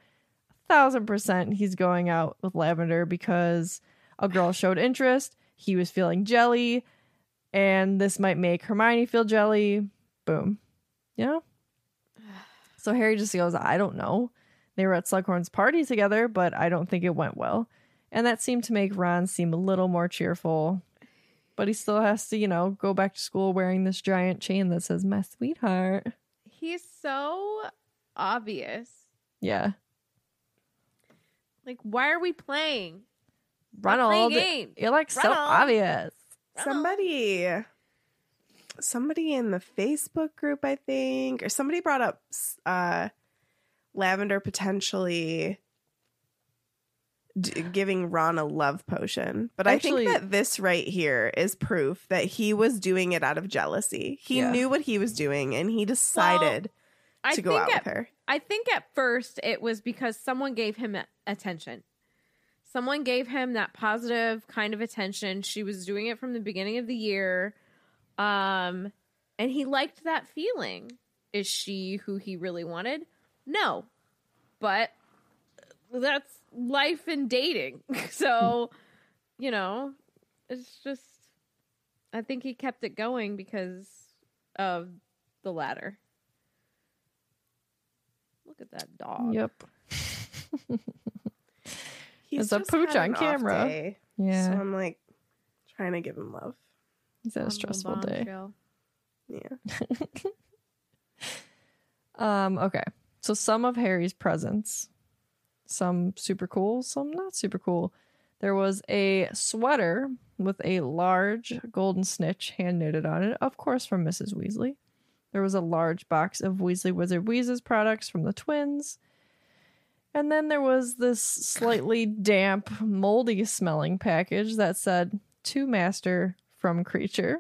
a thousand percent he's going out with Lavender because a girl showed interest. He was feeling jelly, and this might make Hermione feel jelly. Boom. You know? So Harry just goes, I don't know. They were at Slughorn's party together, but I don't think it went well. And that seemed to make Ron seem a little more cheerful. But he still has to, you know, go back to school wearing this giant chain that says, My sweetheart. He's so obvious. Yeah. Like, why are we playing? Ronald. game. You're like so Ronald. obvious. Somebody somebody in the Facebook group, I think, or somebody brought up uh Lavender potentially d- giving Ron a love potion. But Actually- I think that this right here is proof that he was doing it out of jealousy. He Yeah. knew what he was doing and he decided I to go think out at, with her. I think at first it was because someone gave him attention. Someone gave him that positive kind of attention. She was doing it from the beginning of the year. Um and he liked that feeling. Is she who he really wanted? No. But that's life and dating. so, you know, it's just I think he kept it going because of the latter. Look at that dog. Yep. He's It's a pooch on camera. day, Yeah. So I'm like trying to give him love. He's had a stressful day. bombshell. Yeah. Um, okay. So some of Harry's presents, some super cool, some not super cool. There was a sweater with a large golden snitch hand knitted on it, of course from Mrs. Weasley. There was a large box of Weasley Wizard Wheezes products from the twins. And then there was this slightly damp, moldy smelling package that said to master from Kreacher.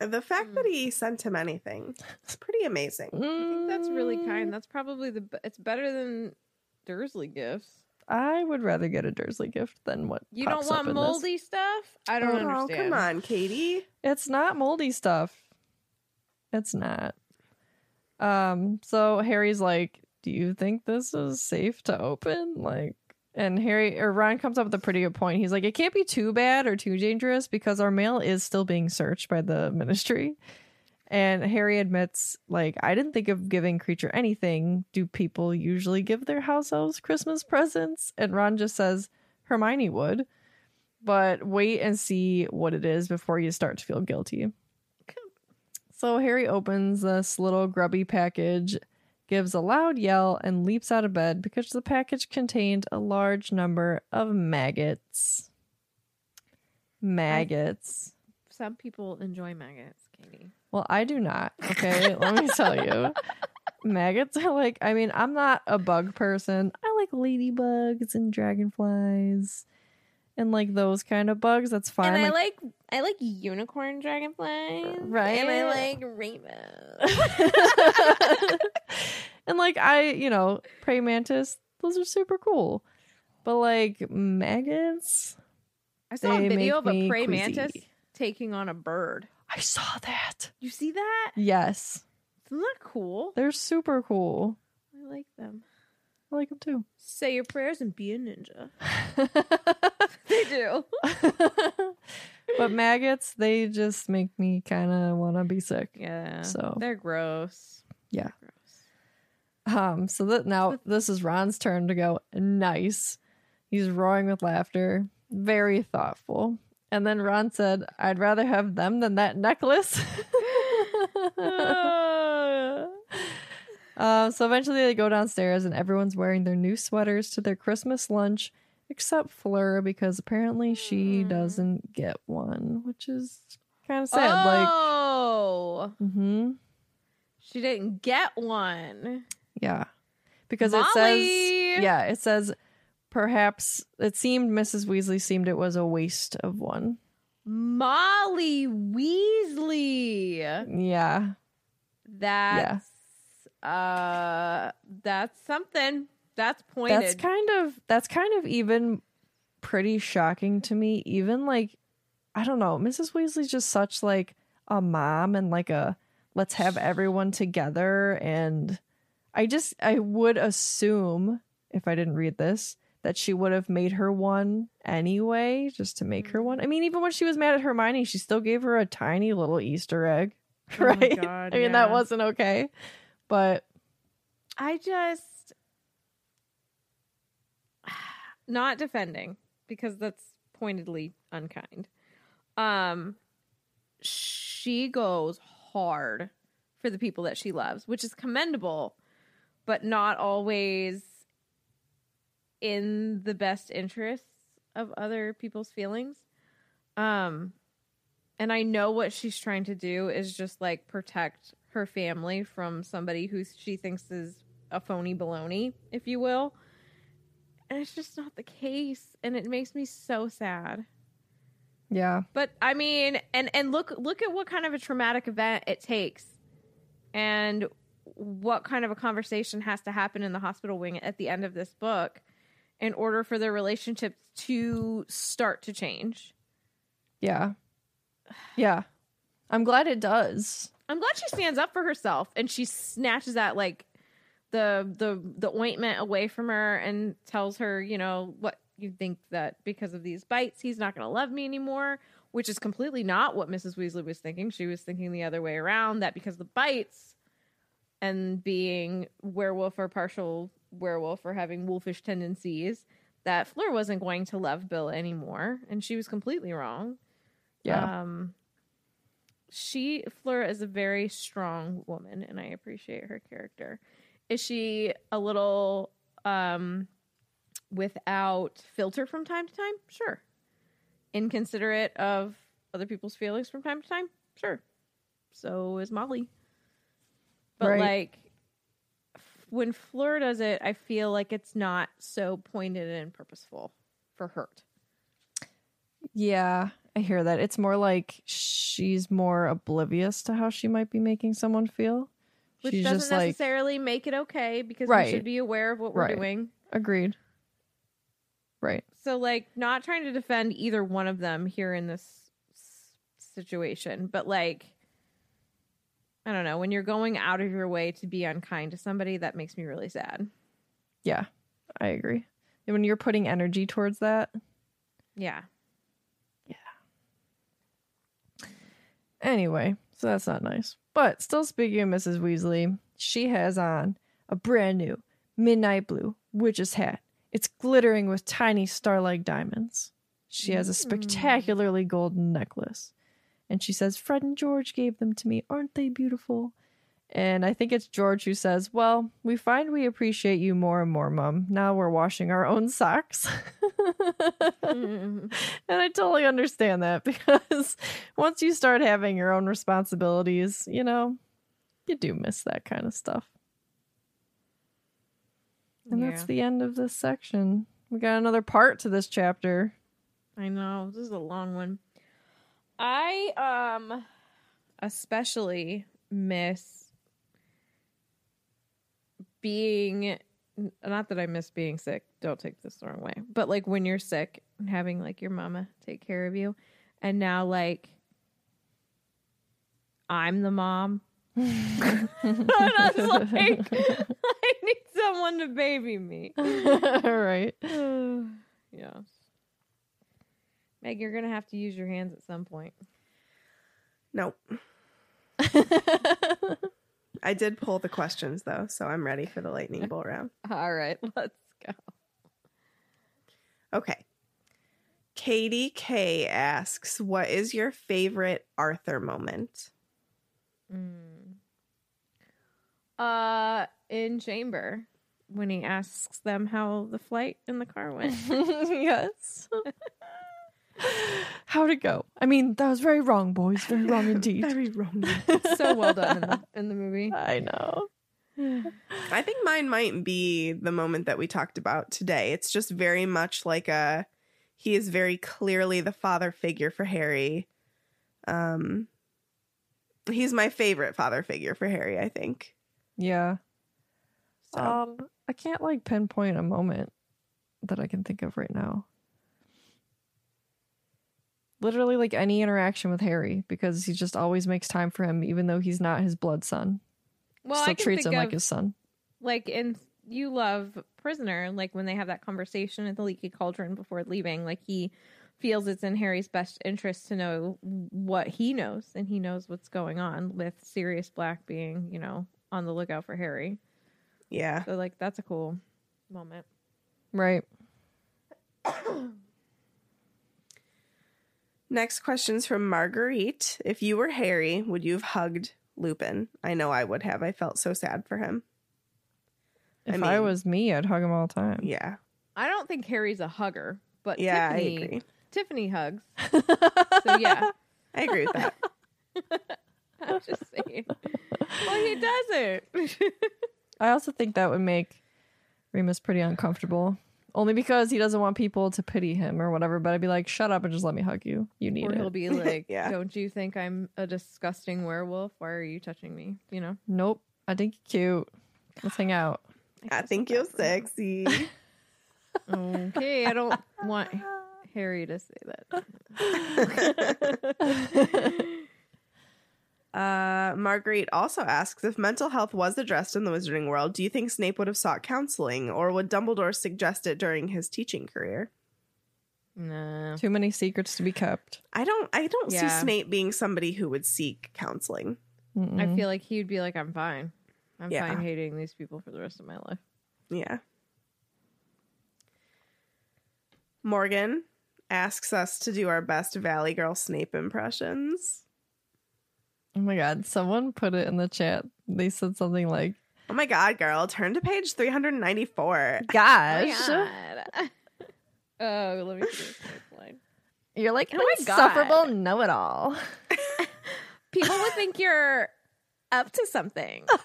The fact that he sent him anything is pretty amazing. I think that's really Mm, kind. That's probably the. It's better than Dursley gifts. I would rather get a Dursley gift than what You pops don't up want in this. moldy stuff. I don't Oh, understand. come on, Katie. It's not moldy stuff. It's not. Um, so Harry's like, Do you think this is safe to open? Like and Harry or Ron comes up with a pretty good point. He's like, It can't be too bad or too dangerous because our mail is still being searched by the ministry. And Harry admits, like, I didn't think of giving Kreacher anything. Do people usually give their house elves Christmas presents? And Ron just says Hermione would. But wait and see what it is before you start to feel guilty. So Harry opens this little grubby package, gives a loud yell, and leaps out of bed because the package contained a large number of maggots. Maggots. Some people enjoy maggots, Katie. Well, I do not. Okay, let me tell you. Maggots are like, I mean, I'm not a bug person. I like ladybugs and dragonflies and like those kind of bugs. That's fine. and I Like- like I like unicorn dragonflies, Right. And I like rainbows. and like I, you know, praying mantis, those are super cool. But like maggots, I saw a video of a me prey queasy. mantis taking on a bird. I saw that. You see that? Yes, Isn't that cool? they're super cool. I like them. I like them too. Say your prayers and be a ninja. They do. but maggots, they just make me kind of want to be sick. Yeah. So- they're gross. Yeah. They're gross. Um, so that now this is Ron's turn to go nice. He's roaring with laughter, very thoughtful. And then Ron said, I'd rather have them than that necklace. uh, so eventually they go downstairs and everyone's wearing their new sweaters to their Christmas lunch, except Fleur, because apparently she doesn't get one, which is kind of sad. Like, oh, hmm she didn't get one. Yeah. Because it says Yeah, it says perhaps it seemed Mrs. Weasley seemed it was a waste of one. Molly Weasley. Yeah. That's uh that's something. That's pointed. That's kind of that's kind of even pretty shocking to me. Even like I don't know, Mrs. Weasley's just such like a mom and like a let's have everyone together and I just I would assume if I didn't read this that she would have made her one anyway just to make her one. I mean even when she was mad at Hermione, she still gave her a tiny little Easter egg, Oh my right? God, I mean that wasn't okay. But I just not defending because that's pointedly unkind. Um she goes hard for the people that she loves, which is commendable, but not always in the best interests of other people's feelings. Um and I know what she's trying to do is just like protect her family from somebody who she thinks is a phony baloney, if you will. And it's just not the case. And it makes me so sad. yeah. But I mean, and and look look at what kind of a traumatic event it takes, and what kind of a conversation has to happen in the hospital wing at the end of this book, in order for their relationship to start to change. Yeah. Yeah. I'm glad it does. I'm glad she stands up for herself and she snatches that like the the the ointment away from her and tells her, you know, what you think that because of these bites he's not going to love me anymore, which is completely not what Mrs. Weasley was thinking. She was thinking the other way around that because of the bites and being werewolf or partial werewolf or having wolfish tendencies that Fleur wasn't going to love Bill anymore and she was completely wrong. Yeah. Um, she Fleur is a very strong woman, and I appreciate her character. Is she a little um without filter from time to time? Sure. Inconsiderate of other people's feelings from time to time? Sure. So is Molly. But Right. like when Fleur does it, I feel like it's not so pointed and purposeful for hurt. Yeah, I hear that. It's more like she's more oblivious to how she might be making someone feel. Which she's doesn't just like necessarily make it okay because Right. we should be aware of what we're Right. doing. agreed. Right. So, like, not trying to defend either one of them here in this situation, but like, I don't know, when you're going out of your way to be unkind to somebody, that makes me really sad. Yeah, I agree. And when you're putting energy towards that, Yeah. Anyway, so that's not nice. But still speaking of Mrs. Weasley, she has on a brand new midnight blue witch's hat. It's glittering with tiny star-like diamonds. She has a hmm. spectacularly golden necklace. And she says, Fred and George gave them to me. Aren't they beautiful? And I think it's George who says, Well, we find we appreciate you more and more, Mum. Now we're washing our own socks. Mm. And I totally understand that because once you start having your own responsibilities, you know, you do miss that kind of stuff. And that's the end of this section. We got another part to this chapter. I know this is a long one. I um especially miss being not that I miss being sick. Don't take this the wrong way. But like when you're sick and having like your mama take care of you and now like I'm the mom. and I was like I need someone to baby me. right. yes. Meg, you're gonna have to use your hands at some point. Nope. I did pull the questions though, so I'm ready for the lightning bolt round. All right, let's go. Okay. Katie K asks, "What is your favorite Arthur moment?" Uh, in chamber when he asks them how the flight in the car went. yes. How'd it go? I mean, that was very wrong, boys. Very wrong indeed. Very wrong. so well done in the, in the movie. I know. I think mine might be the moment that we talked about today. It's just very much like a he is very clearly the father figure for Harry. Um he's my favorite father figure for Harry, I think. Yeah. So Um, I can't like pinpoint a moment that I can think of right now. Literally like any interaction with Harry because he just always makes time for him, even though he's not his blood son. Well, Still I treats him of, like his son. like in you love prisoner like when they have that conversation at the leaky cauldron before leaving like he feels it's in harry's best interest to know what he knows and he knows what's going on with sirius black being you know on the lookout for harry Yeah. so like that's a cool moment Right. Next question's from Marguerite. If you were Harry, would you have hugged Lupin? I know I would have. I felt so sad for him. If I, mean- was me, I'd hug him all the time. Yeah. i don't think harry's a hugger but Yeah, tiffany, I agree. tiffany hugs so yeah I agree with that. i'm just saying well he doesn't I also think that would make Remus pretty uncomfortable. Only because he doesn't want people to pity him or whatever, but I'd be like, shut up and just let me hug you. You need or it. he'll be like, Yeah. "Don't you think I'm a disgusting werewolf? Why are you touching me?" You know. Nope. I think you're cute. Let's hang out. I think you're sexy. Okay, I don't want Harry to say that. Uh, Marguerite also asks if mental health was addressed in the Wizarding world, do you think Snape would have sought counseling, or would Dumbledore suggest it during his teaching career? Nah. Too many secrets to be kept. I don't. I don't Yeah. see Snape being somebody who would seek counseling. Mm-mm. I feel like he'd be like, "I'm fine. I'm Yeah. fine hating these people for the rest of my life." Yeah. Morgan asks us to do our best Valley Girl Snape impressions. Oh my god, someone put it in the chat. They said something like, Oh my god, girl, turn to page 394. "Gosh, oh, oh, let me see this line. you're like Oh an my insufferable know-it-all." People would think you're up to something.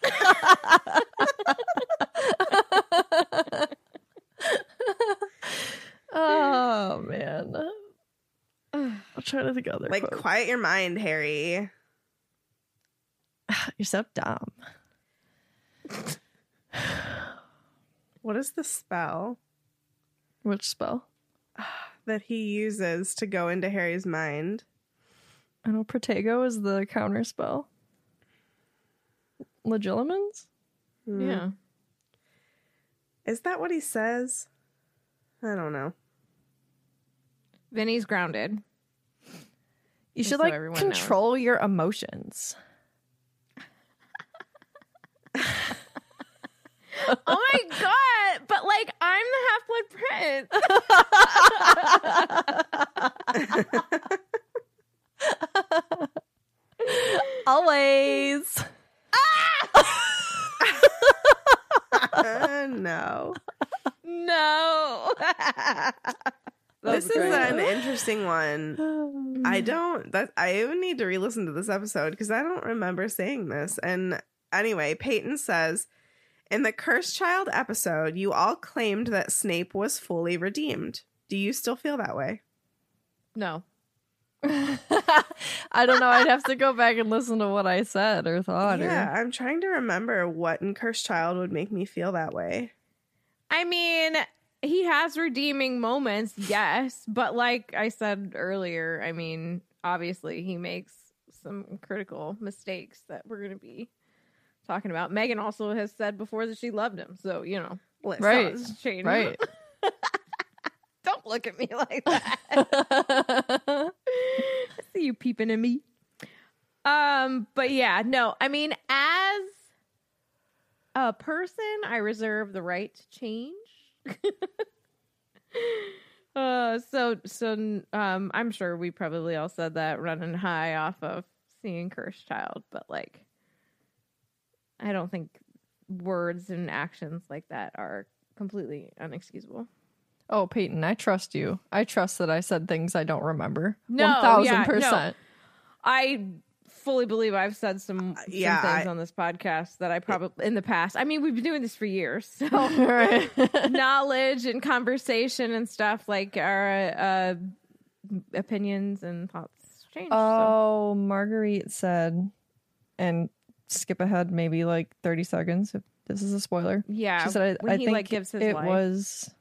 oh man, I'm trying to think of other Like, quotes. quiet your mind, Harry. You're so dumb. What is the spell Which spell? that he uses to go into Harry's mind? I know Protego is the counter spell. Legilimens? Hmm. yeah. Is that what he says? I don't know. Vinny's grounded. You Just should so like everyone knows. control your emotions. oh my god! But like, I'm the Half Blood Prince. Always. Uh, no. no. this is great. an interesting one. I don't that I would need to re-listen to this episode because I don't remember saying this. And anyway, Peyton says in the Cursed Child episode, you all claimed that Snape was fully redeemed. Do you still feel that way? no. I don't know. I'd have to go back and listen to what I said or thought. yeah, Or... I'm trying to remember what in Cursed Child would make me feel that way. I mean, he has redeeming moments, yes, but like I said earlier, I mean, obviously he makes some critical mistakes that we're going to be talking about. Megan also has said before that she loved him, so you know, Listen, Right. it's changed. Right. Don't look at me like that. I see you peeping at me. Um, but yeah, no, I mean, as a person, I reserve the right to change. uh, so so um, I'm sure we probably all said that running high off of seeing Cursed Child, but like, I don't think words and actions like that are completely unexcusable. oh, Peyton, I trust you. I trust that I said things I don't remember. No, One thousand yeah, no. percent. I fully believe I've said some, some yeah, things I- on this podcast that I probably in the past. I mean, we've been doing this for years, so Right. knowledge and conversation and stuff like our uh, opinions and thoughts change. so. Oh, Marguerite said, and skip ahead maybe like 30 seconds if this is a spoiler. Yeah, She said, I, when I he think like gives his it life. was,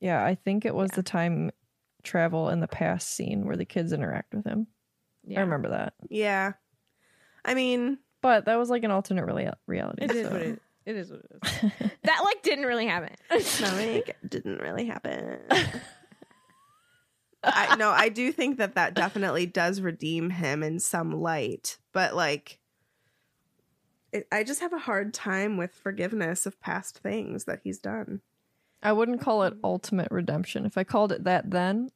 yeah, I think it was Yeah. the time travel in the past scene where the kids interact with him. Yeah. I remember that. Yeah. I mean, But that was like an alternate real- reality. It is so- what it, it is. What it is. that like didn't really happen. Stomach didn't really happen. I no, I do think that that definitely does redeem him in some light, but like, it, I just have a hard time with forgiveness of past things that he's done. I wouldn't call it ultimate redemption. If I called it that then,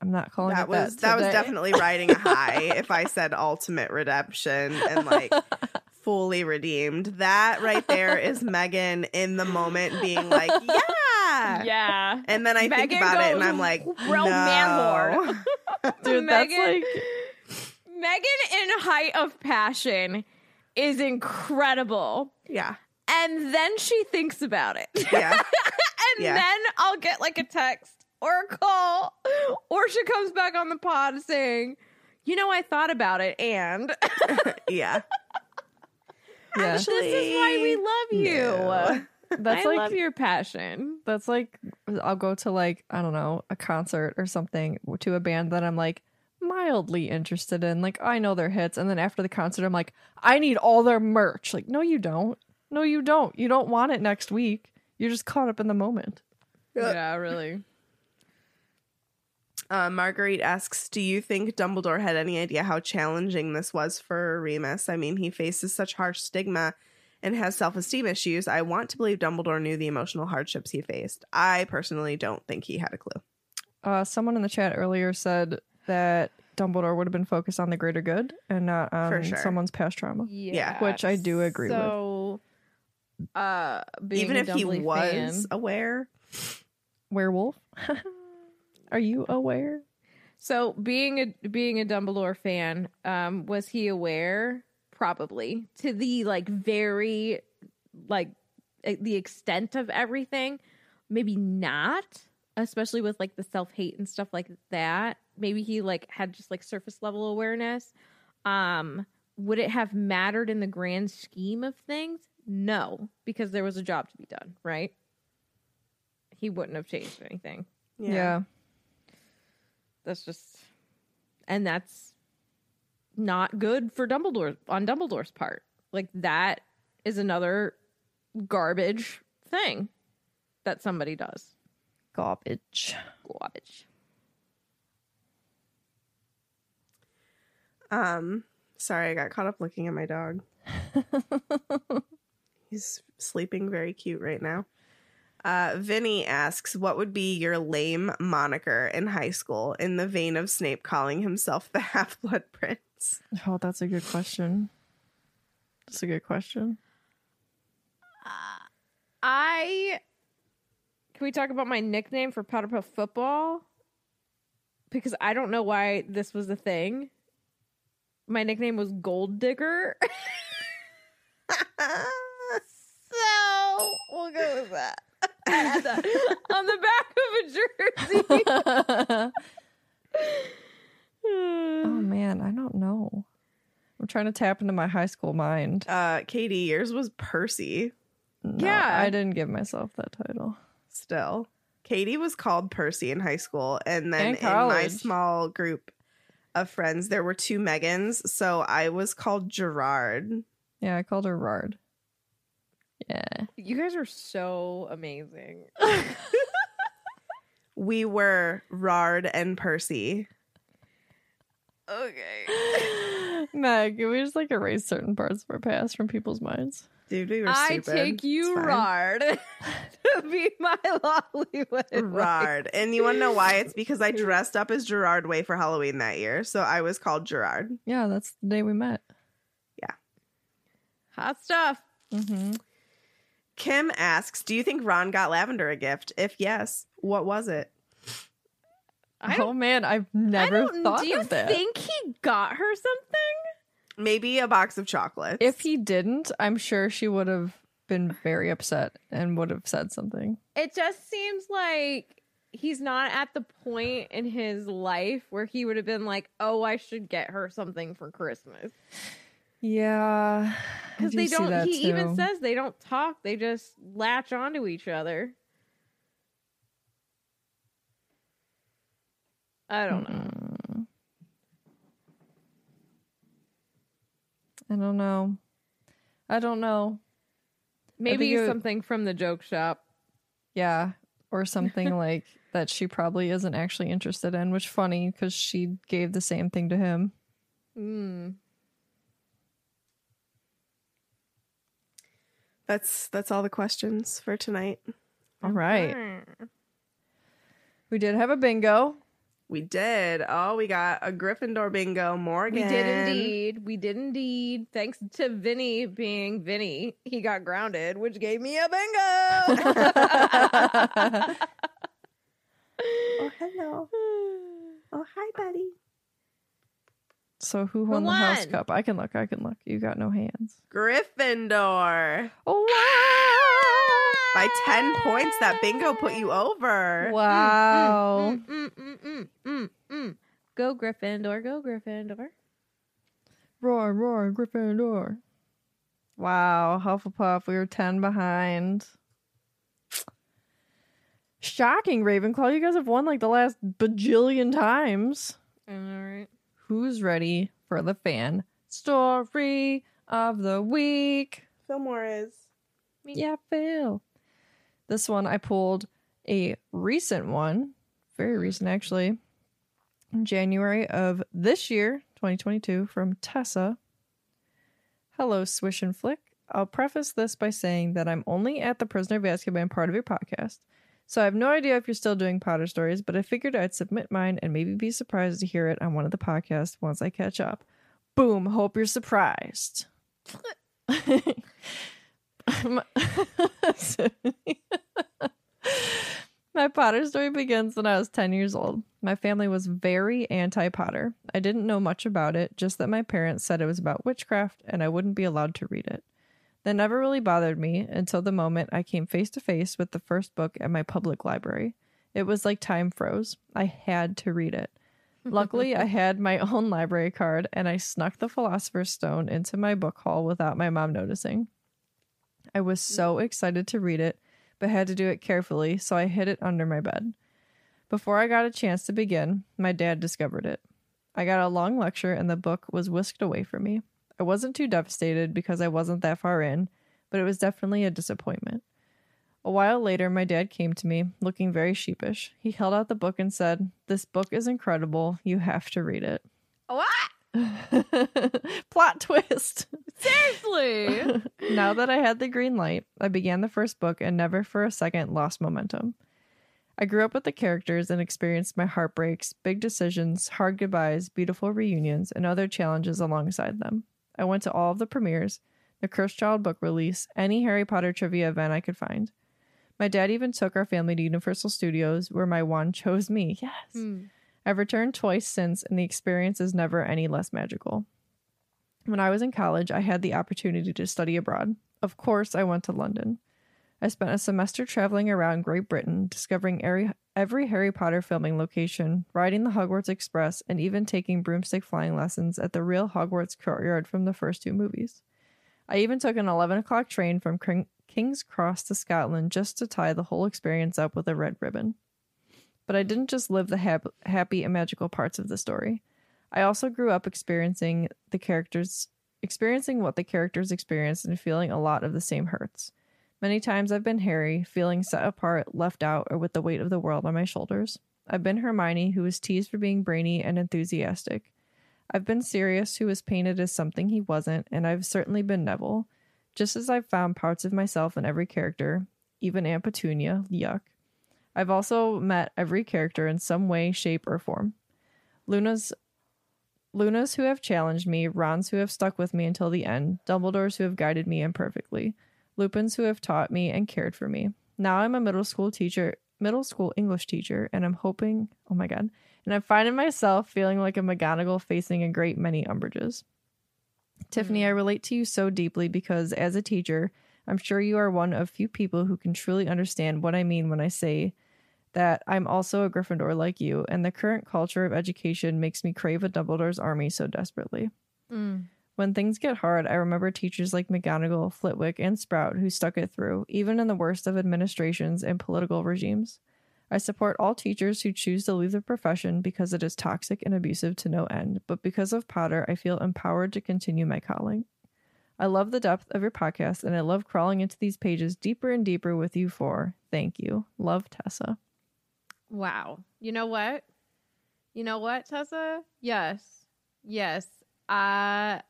I'm not calling that it was that. that was definitely riding a high. if I said ultimate redemption and like fully redeemed, that right there is Megan in the moment being like, yeah, yeah. And then I think about it and I'm like, real no. man Dude, that's Megan- like Megan in height of passion is incredible. yeah, And then she thinks about it. yeah, and Yeah. then I'll get like a text or a call, or she comes back on the pod saying, "You know, I thought about it, and yeah. yeah. this is why we love you. No. That's I like love your passion." that's like I'll go to like I don't know a concert or something to a band that I'm like mildly interested in. Like I know their hits, and then after the concert, I'm like, I need all their merch. Like, no, you don't. No, you don't. You don't want it next week. You're just caught up in the moment. Yeah, really. Uh, Marguerite asks, "Do you think Dumbledore had any idea how challenging this was for Remus? I mean, he faces such harsh stigma and has self-esteem issues. I want to believe Dumbledore knew the emotional hardships he faced. I personally don't think he had a clue. Uh, someone in the chat earlier said that Dumbledore would have been focused on the greater good and not on sure. someone's past trauma. Yeah, Which I do agree with. so, uh, Even a if he was fan- aware, Werewolf. Are you aware? So being a being a Dumbledore fan, um, was he aware? Probably to the like very like the extent of everything. Maybe not, especially with like the self hate and stuff like that. Maybe he like had just like surface level awareness. Um, would it have mattered in the grand scheme of things? No, because there was a job to be done. Right? He wouldn't have changed anything Yeah. that's just and that's not good for Dumbledore on Dumbledore's part. Like that is another garbage thing that somebody does. Garbage. Garbage. Um, sorry, I got caught up looking at my dog. He's sleeping very cute right now. Uh, Vinny asks, "What would be your lame moniker in high school?" In the vein of Snape calling himself the Half Blood Prince. Oh, that's a good question. That's a good question. Uh, I can we talk about my nickname for Powderpuff football? Because I don't know why this was a thing. My nickname was Gold Digger. so we'll go with that. On the back of a jersey. oh man, I don't know. I'm trying to tap into my high school mind. uh, Katie, yours was Percy. No, Yeah. I didn't give myself that title. Still, Katie was called Percy in high school, and then in my small group of friends, there were two Megans, so I was called Gerard. Yeah, I called her Rard. Yeah. you guys are so amazing. We were Rard and Percy. Okay. Meg, can we just like erase certain parts of our past from people's minds? Dude, we were I take you, It's. Rard, to be my Lollywood. Rard. And you want to know why? It's because I dressed up as Gerard Way for Halloween that year. So I was called Gerard. Yeah, that's the day we met. Yeah. Hot stuff. Mm-hmm. Kim asks, Do you think Ron got Lavender a gift? If yes, what was it? I Oh man, I've I never don't thought do you think he got her something? Maybe a box of chocolates. if he didn't, I'm sure she would have been very upset and would have said something. It just seems like he's not at the point in his life where he would have been like, "Oh, I should get her something for Christmas." Yeah, Because they don't. He even says they don't talk; they just latch onto each other. I don't know. I don't know. I don't know. Maybe think it- something from the joke shop. Yeah. Or something like that she probably isn't actually interested in, which funny because she gave the same thing to him. Mm. That's that's all the questions for tonight. All right. We did have a bingo. We did. Oh, we got a Gryffindor bingo. Morgan. We did indeed. We did indeed. Thanks to Vinny being Vinny, he got grounded, which gave me a bingo. Oh, hello. Oh, hi, buddy. So who won the house cup? I can look. I can look. You got no hands. Gryffindor. Oh By 10 points, that bingo put you over. wow! Mm, mm, mm. Go Gryffindor, go Gryffindor. Roar, roar, Gryffindor. Wow, Hufflepuff, we were 10 behind. Shocking, Ravenclaw. You guys have won like the last bajillion times. All right. Who's ready for the fan story of the week? Fillmore is. Yeah, Phil. This one I pulled a recent one, very hmm. recent actually, in January of this year, 2022, from Tessa. Hello, Swish and Flick. I'll preface this by saying that I'm only at the Prisoner of Azkaban part of your podcast, so I have no idea if you're still doing Potter stories, but I figured I'd submit mine and maybe be surprised to hear it on one of the podcasts once I catch up. Boom, hope you're surprised. My- Potter story begins when I was 10 years old. My family was very anti Potter. I didn't know much about it, just that my parents said it was about witchcraft and I wouldn't be allowed to read it. That never really bothered me until the moment I came face to face with the first book at my public library. It was like time froze. I had to read it. Luckily, I had my own library card and I snuck the Philosopher's Stone into my book haul without my mom noticing. I was so excited to read it, but had to do it carefully, so I hid it under my bed. Before I got a chance to begin, my dad discovered it. I got a long lecture and the book was whisked away from me. I wasn't too devastated because I wasn't that far in, but it was definitely a disappointment. A while later, my dad came to me, looking very sheepish. He held out the book and said, This book is incredible. You have to read it. What? Plot twist. Seriously? now that I had the green light, I began the first book and never for a second lost momentum. I grew up with the characters and experienced my heartbreaks, big decisions, hard goodbyes, beautiful reunions, and other challenges alongside them. I went to all of the premieres, the Cursed Child book release, any Harry Potter trivia event I could find. My dad even took our family to Universal Studios, where my wand chose me. Yes. Hmm. I've returned twice since, and the experience is never any less magical. When I was in college, I had the opportunity to study abroad. Of course, I went to London. I spent a semester traveling around Great Britain, discovering every, Harry Potter filming location, riding the Hogwarts Express, and even taking broomstick flying lessons at the real Hogwarts courtyard from the first two movies. I even took an 11 o'clock train from King- King's Cross to Scotland just to tie the whole experience up with a red ribbon. But I didn't just live the hap- happy and magical parts of the story. I also grew up experiencing the characters, experiencing what the characters experienced and feeling a lot of the same hurts. Many times I've been Harry, feeling set apart, left out, or with the weight of the world on my shoulders. I've been Hermione, who was teased for being brainy and enthusiastic. I've been Sirius, who was painted as something he wasn't, and I've certainly been Neville. Just as I've found parts of myself in every character, even Aunt Petunia, yuck. I've also met every character in some way, shape, or form. Luna's Lunas who have challenged me, Rons who have stuck with me until the end, Dumbledores who have guided me imperfectly, Lupins who have taught me and cared for me. Now I'm a middle school teacher, middle school English teacher, and I'm hoping, oh my god, and I'm finding myself feeling like a McGonagall facing a great many Umbridges. Tiffany, mm-hmm. I relate to you so deeply because as a teacher, I'm sure you are one of few people who can truly understand what I mean when I say that I'm also a Gryffindor like you, and the current culture of education makes me crave a Dumbledore's army so desperately. Mm. When things get hard, I remember teachers like McGonagall, Flitwick, and Sprout who stuck it through, even in the worst of administrations and political regimes. I support all teachers who choose to leave the profession because it is toxic and abusive to no end, but because of Potter, I feel empowered to continue my calling. I love the depth of your podcast and I love crawling into these pages deeper and deeper with you four. Thank you. Love Tessa. Wow. You know what? You know what, Tessa? Yes. Yes. Uh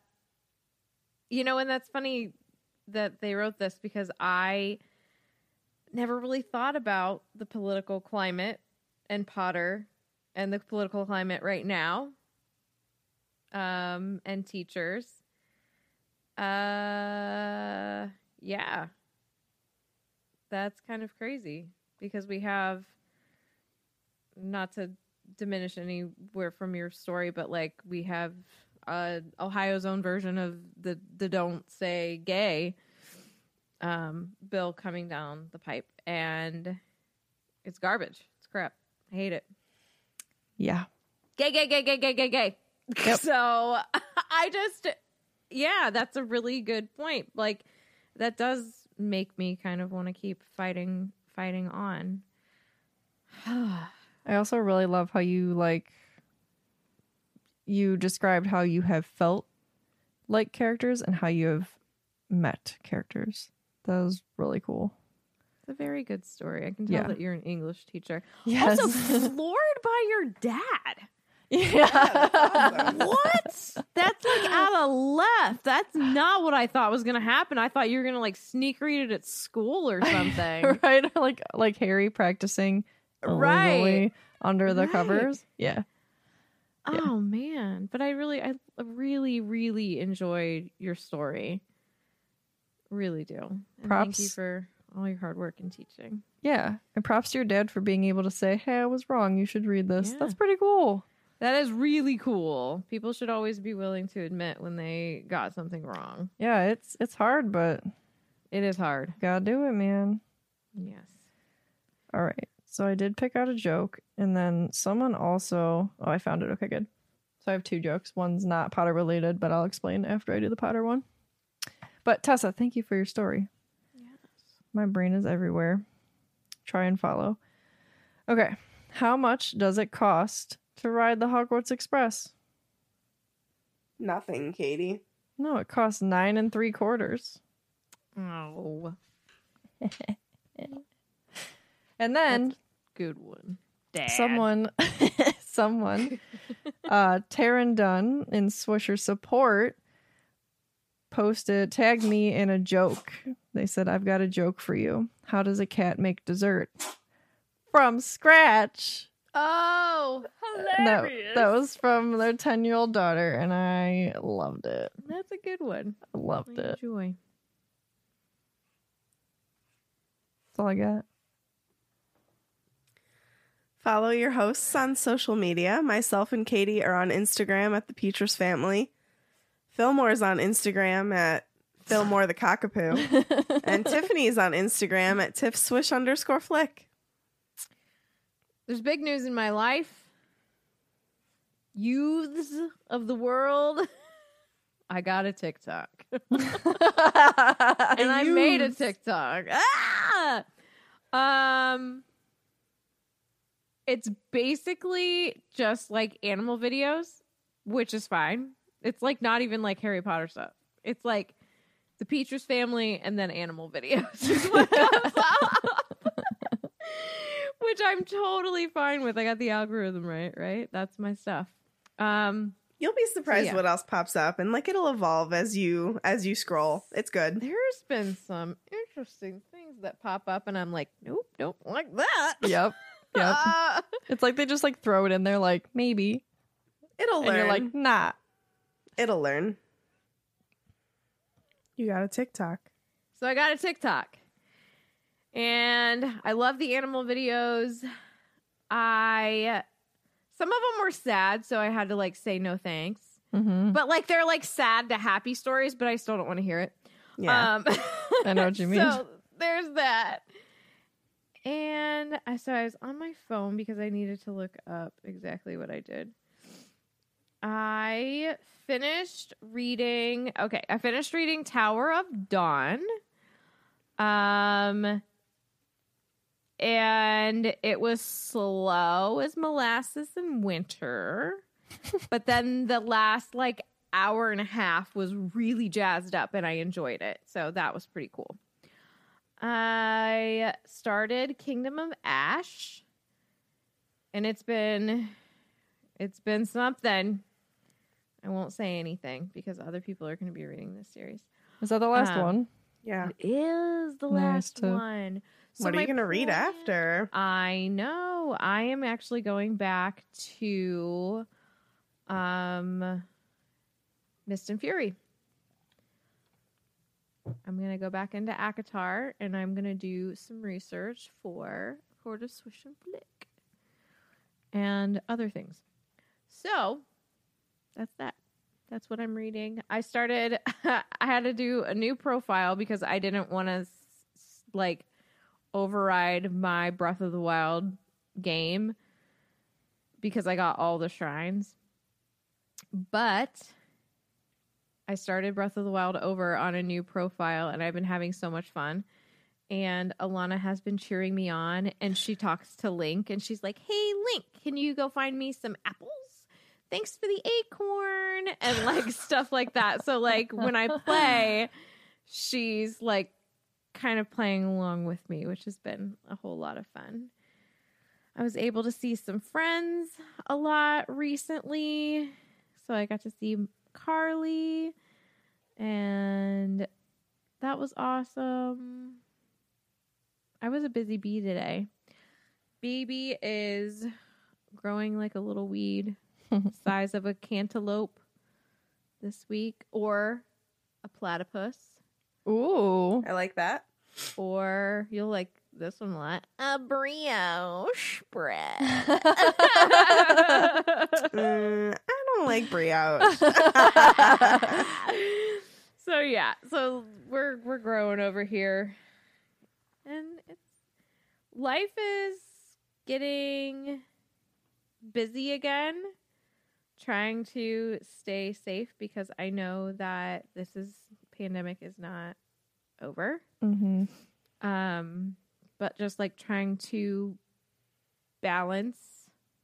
you know, and that's funny that they wrote this because I never really thought about the political climate and Potter and the political climate right now. Um and teachers. Uh yeah. That's kind of crazy because we have not to diminish anywhere from your story, but like we have uh Ohio's own version of the the don't say gay um bill coming down the pipe and it's garbage. It's crap. I hate it. Yeah. Gay, gay, gay, gay, gay, gay, gay. Yep. So I just yeah, that's a really good point. Like that does make me kind of want to keep fighting fighting on. I also really love how you like you described how you have felt like characters and how you have met characters. That was really cool. It's a very good story. I can tell Yeah. that you're an English teacher. Yes. Also floored by your dad. yeah. What? That's like out of left. That's not what I thought was gonna happen. I thought you were gonna like sneak read it at school or something. right? Like like Harry practicing Right. under the Right. covers. Yeah. Yeah. Oh man. But I really I really, really enjoyed your story. Really do. And thank you Props. for all your hard work in teaching. Yeah. And props to your dad for being able to say, Hey, I was wrong. You should read this. Yeah. That's pretty cool. That is really cool. People should always be willing to admit when they got something wrong. Yeah, it's it's hard, but It is hard. gotta do it, man. Yes. All right. So I did pick out a joke, and then someone also. Oh, I found it. Okay, good. So I have two jokes. One's not Potter related, but I'll explain after I do the Potter one. But Tessa, thank you for your story. Yes. My brain is everywhere. Try and follow. Okay. How much does it cost to ride the Hogwarts Express? Nothing, Katie. No, it costs nine and three quarters. Oh. And then Good one. Dad. someone someone uh Taryn Dunn in Swisher support posted tagged me in a joke. They said I've got a joke for you. How does a cat make dessert? From scratch. Oh, And That, hilarious. that was from their 10 year old daughter, and I loved it. That's a good one. I loved it. Enjoy. That's all I got. Follow your hosts on social media. Myself and Katie are on Instagram at the Petrus Family. Fillmore's on Instagram at Fillmore the Cockapoo. and Tiffany's on Instagram at Tiff Swish underscore flick. There's big news in my life. Youths of the world. I got a TikTok. and I made a TikTok. Ah! Um it's basically just like animal videos, which is fine. It's like not even like Harry Potter stuff. It's like the Petrus family and then animal videos is what comes up. which I'm totally fine with. I got the algorithm right, right? That's my stuff. Um You'll be surprised yeah. what else pops up and like it'll evolve as you as you scroll. It's good. there's been some interesting things that pop up and I'm like, nope, don't like that. yep. Yep. Uh, It's like they just like throw it in there, like maybe. It'll And learn. you're like, nah. it'll learn. You got a TikTok. so I got a TikTok. And I love the animal videos. I some of them were sad, so I had to like say no thanks. Mm-hmm. But like they're like sad to happy stories, but I still don't want to hear it. Yeah. Um, I know what you mean. So there's that. And I so I was on my phone because I needed to look up exactly what I did. I finished reading. Okay, I finished reading Tower of Dawn. Um, and it was slow as molasses in winter. but then the last like hour and a half was really jazzed up and I enjoyed it. So that was pretty cool. I started Kingdom of Ash and it's been it's been something. I won't say anything because other people are going to be reading this series. Is that the last Um, one? Yeah. It is the last to- one. So what are you going to read after? I know. I am actually going back to um Mist and Fury. I'm gonna go back into ACOTAR and I'm gonna do some research for Court of Swish and Flick and other things. So that's that. That's what I'm reading. I started I had to do a new profile because I didn't want to like override my Breath of the Wild game because I got all the shrines. But I started Breath of the Wild over on a new profile and I've been having so much fun. And Alana has been cheering me on and she talks to Link and she's like, Hey, Link, can you go find me some apples? Thanks for the acorn and like stuff like that. So, like, when I play, she's like kind of playing along with me, which has been a whole lot of fun. I was able to see some friends a lot recently. So I got to see Carly, and that was awesome. I was a busy bee today. Baby is growing like a little weed, size of a cantaloupe this week, or a platypus Ooh. I like that. or you'll like this one a lot. A brioche bread. Mm, I don't like brioche. so yeah, so we're we're growing over here, and it's life is getting busy again. Trying to stay safe because I know that this is pandemic is not over. hmm um but just like trying to balance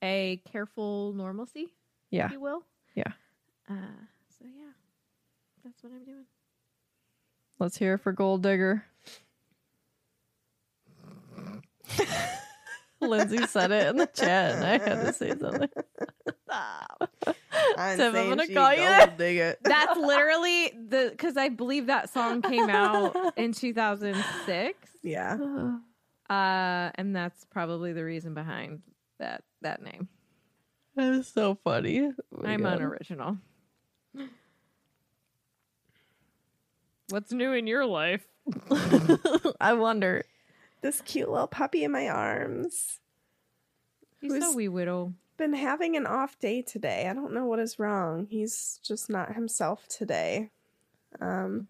a careful normalcy Yeah. if you will Yeah. uh so yeah that's what i'm doing Let's hear it for Gold Digger. Lindsay said it in the chat, and I had to say something. I'm Tim, I'm gonna call you that. dig it. that's literally the because i believe that song came out in 2006 Yeah. uh and that's probably the reason behind that that name That is so funny. Oh i'm God. unoriginal what's new in your life I wonder. This cute little puppy in my arms. he's Who's- so wee whittle Been having an off day today. I don't know what is wrong. He's just not himself today. Um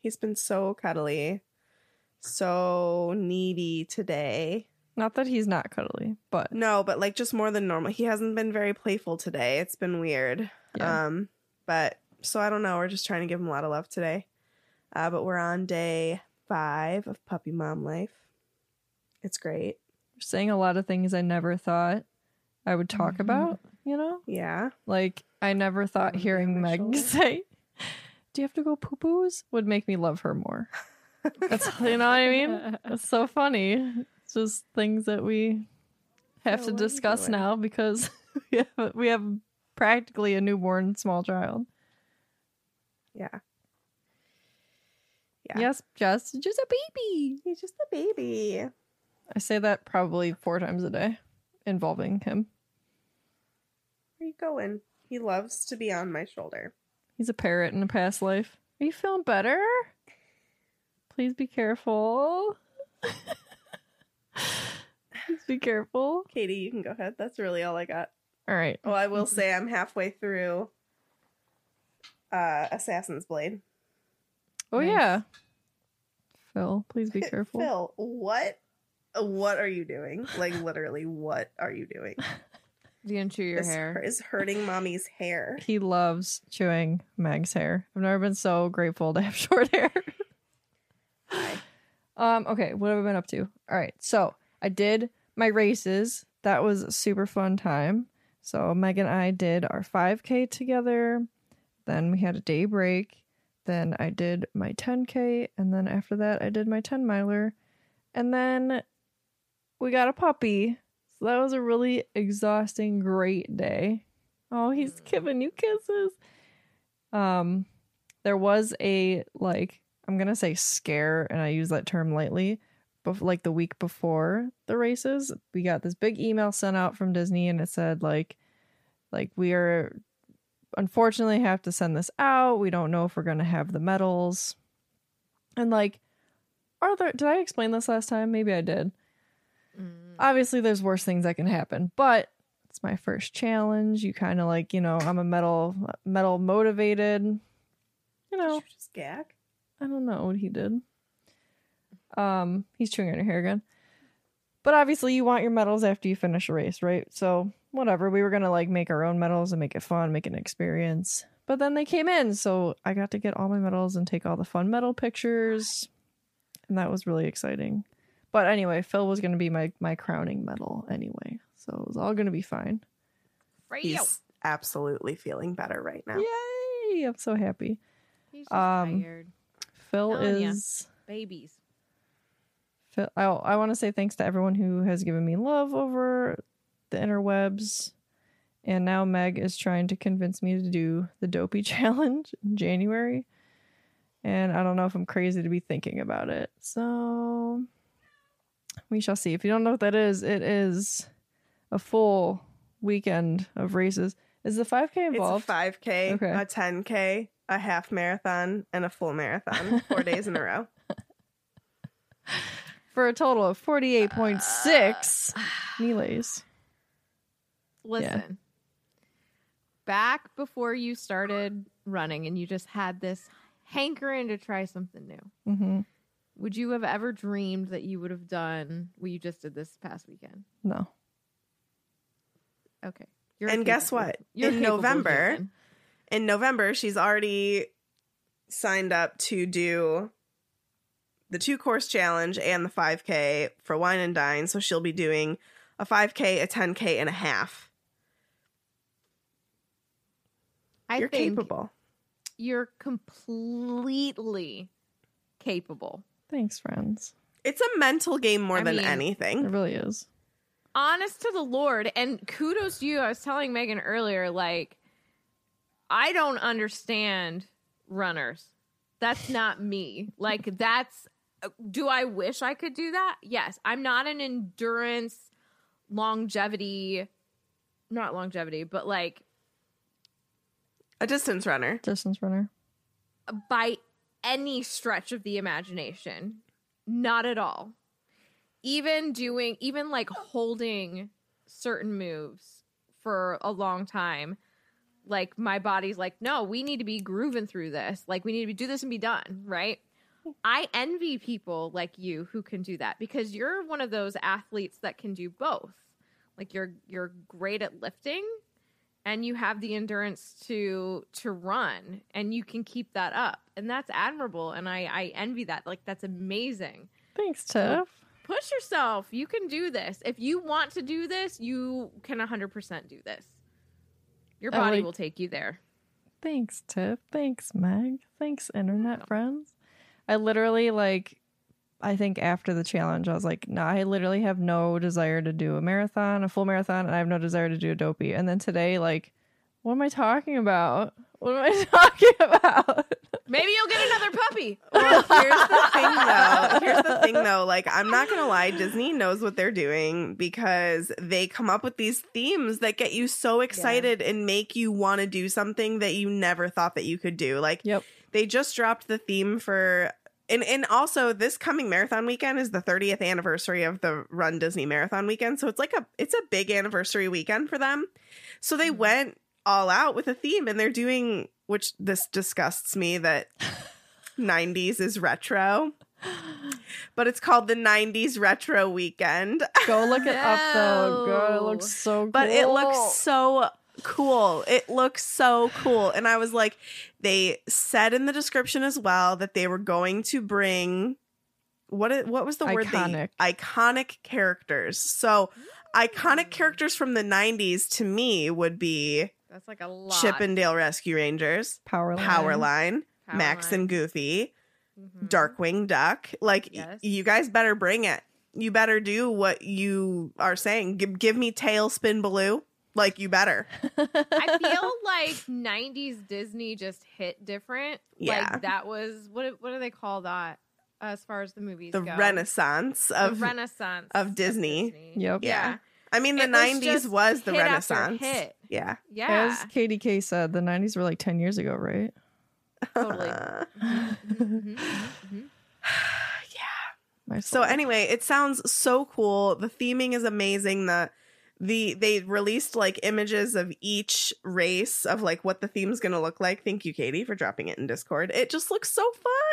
he's been so cuddly, so needy today. Not that he's not cuddly, but No, but like just more than normal. He hasn't been very playful today. It's been weird. Yeah. Um, but so I don't know. We're just trying to give him a lot of love today. Uh, but we're on day five of puppy mom life. It's great. you're saying a lot of things I never thought I would talk about, you know? Yeah. Like, I never thought hearing Meg shoulder? say, Do you have to go poo poos? would make me love her more. That's, you know what I mean? It's so funny. Just things that we have So to what are you discuss now because we have, we have practically a newborn small child. Yeah. Yeah. Yes, just just a baby. He's just a baby. I say that probably four times a day, involving him. Where you going? He loves to be on my shoulder. He's a parrot in a past life. Are you feeling better? Please be careful. Please be careful. Katie, you can go ahead. That's really all I got. All right. Well, I will say I'm halfway through uh Assassin's Blade. Oh Nice. yeah. Phil, please be careful. Phil, what what are you doing? Like literally, what are you doing? you gonna chew your this hair is hurting mommy's hair. He loves chewing Meg's hair. I've never been so grateful to have short hair. Um, okay, what have I been up to? All right, so I did my races. That was a super fun time. So Meg and I did our 5K together. Then we had a day break. Then I did my 10K. And then after that, I did my 10 miler. And then we got a puppy. So that was a really exhausting, great day. Oh, he's giving you kisses. Um, there was a like I'm gonna say scare, and I use that term lightly. But like the week before the races, we got this big email sent out from Disney, and it said like, like we are unfortunately have to send this out. We don't know if we're gonna have the medals, and like, are there? Did I explain this last time? Maybe I did. Mm. Obviously, there's worse things that can happen, but it's my first challenge. You kind of like, you know, I'm a medal medal motivated. You know, just gag? I don't know what he did. Um, he's chewing on your hair again. But obviously, you want your medals after you finish a race, right? So whatever. We were gonna like make our own medals and make it fun, make an experience. But then they came in, so I got to get all my medals and take all the fun medal pictures, and that was really exciting. But anyway, Phil was gonna be my my crowning medal anyway, so it was all gonna be fine. He's absolutely feeling better right now. Yay! I'm so happy. He's just Um, tired. Phil Telling ya. is. Babies. Phil, I, I want to say thanks to everyone who has given me love over the interwebs. And now Meg is trying to convince me to do the dopey challenge in January. And I don't know if I'm crazy to be thinking about it. So we shall see. If you don't know what that is, it is a full weekend of races. Is the 5K involved? It's a 5K, Okay. a 10K, a half marathon, and a full marathon, four days in a row. For a total of 48.6 melees. Listen. Back before you started running and you just had this hankering to try something new. hmm Would you have ever dreamed that you would have done what you just did this past weekend? No. Okay. You're And guess what? In November. In November, she's already signed up to do the two course challenge and the 5K for Wine and Dine. So she'll be doing a 5K, a 10K, and a half. I You're think capable. you're completely capable. Thanks, friends. It's a mental game more I than mean- It really is. honest to the Lord, and kudos to you. I was telling Megan earlier, like, I don't understand runners. That's not me. Like, that's, do I wish I could do that? Yes. I'm not an endurance, longevity, not longevity, but like A distance runner. Distance runner. by any stretch of the imagination. Not at all. Even doing, even like holding certain moves for a long time, like my body's like, no, we need to be grooving through this. Like we need to do this and be done, right? I envy people like you who can do that because you're one of those athletes that can do both. Like you're you're great at lifting and you have the endurance to to run and you can keep that up. And that's admirable and I I envy that. Like that's amazing. Thanks, Tiff. Push yourself. You can do this. If you want to do this, you can 100% do this. Your body like- will take you there. Thanks, Tiff. Thanks, Meg. Thanks, internet friends. I literally like I think after the challenge, I was like, no, I literally have no desire to do a marathon, a full marathon, and I have no desire to do a dopey. And then today, like, what am I talking about? What am I talking about? Maybe you'll get another puppy. Well, here's the thing though. Here's the thing though. Like, I'm not gonna lie, Disney knows what they're doing because they come up with these themes that get you so excited and make you want to do something that you never thought that you could do. Like, Yep. they just dropped the theme for and and also this coming marathon weekend is the 30th anniversary of the Run Disney Marathon weekend. So it's like a it's a big anniversary weekend for them. So they mm-hmm. went all out with a theme and they're doing which this disgusts me that 90s is retro. But it's called the 90s retro weekend. Go look it up though. God, it No. looks so but it looks so cool. It looks so cool. And I was like, they said in the description as well that they were going to bring what i- what was the word Iconic. they iconic characters. So iconic hmm. characters from the 90s to me would be That's like a lot. Chip and Dale Rescue Rangers, Powerline. Powerline, Max and Goofy, Mhm. Darkwing Duck. Like y- you guys better bring it. You better do what you are saying. Give, give me TaleSpin Baloo. Like you better. I feel like '90s Disney just hit different. Yeah. like that was what? What do they call that? As far as the movies The go, renaissance The of renaissance of Disney. Yep. Yeah. I mean the It was 90s just was the hit renaissance. hit. Yeah. yeah, As KDK said, the 90s were like 10 years ago, right? totally. Mhm, mhm, mhm. My So anyway, it sounds so cool. The theming is amazing. The the they released like images of each race of like what the theme's gonna look like. Thank you, Katie, for dropping it in Discord. It just looks so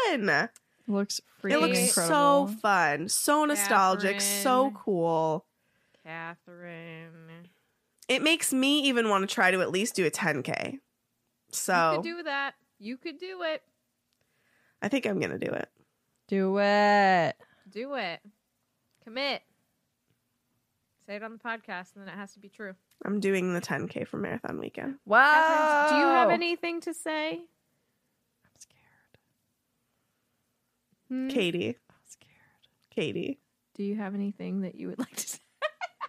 fun. looks freaking It looks incredible. so fun, so nostalgic, so cool. Catherine, It makes me even want to try to at least do a 10k. So. you So could do that. You could do it. I think I'm gonna do it. Do it. Do it. Commit. Say it on the podcast, and then it has to be true. I'm doing the 10k for marathon weekend. Wow. Do you have anything to say? I'm scared. Hmm? Katie, I'm scared. Katie. Do you have anything that you would like to say?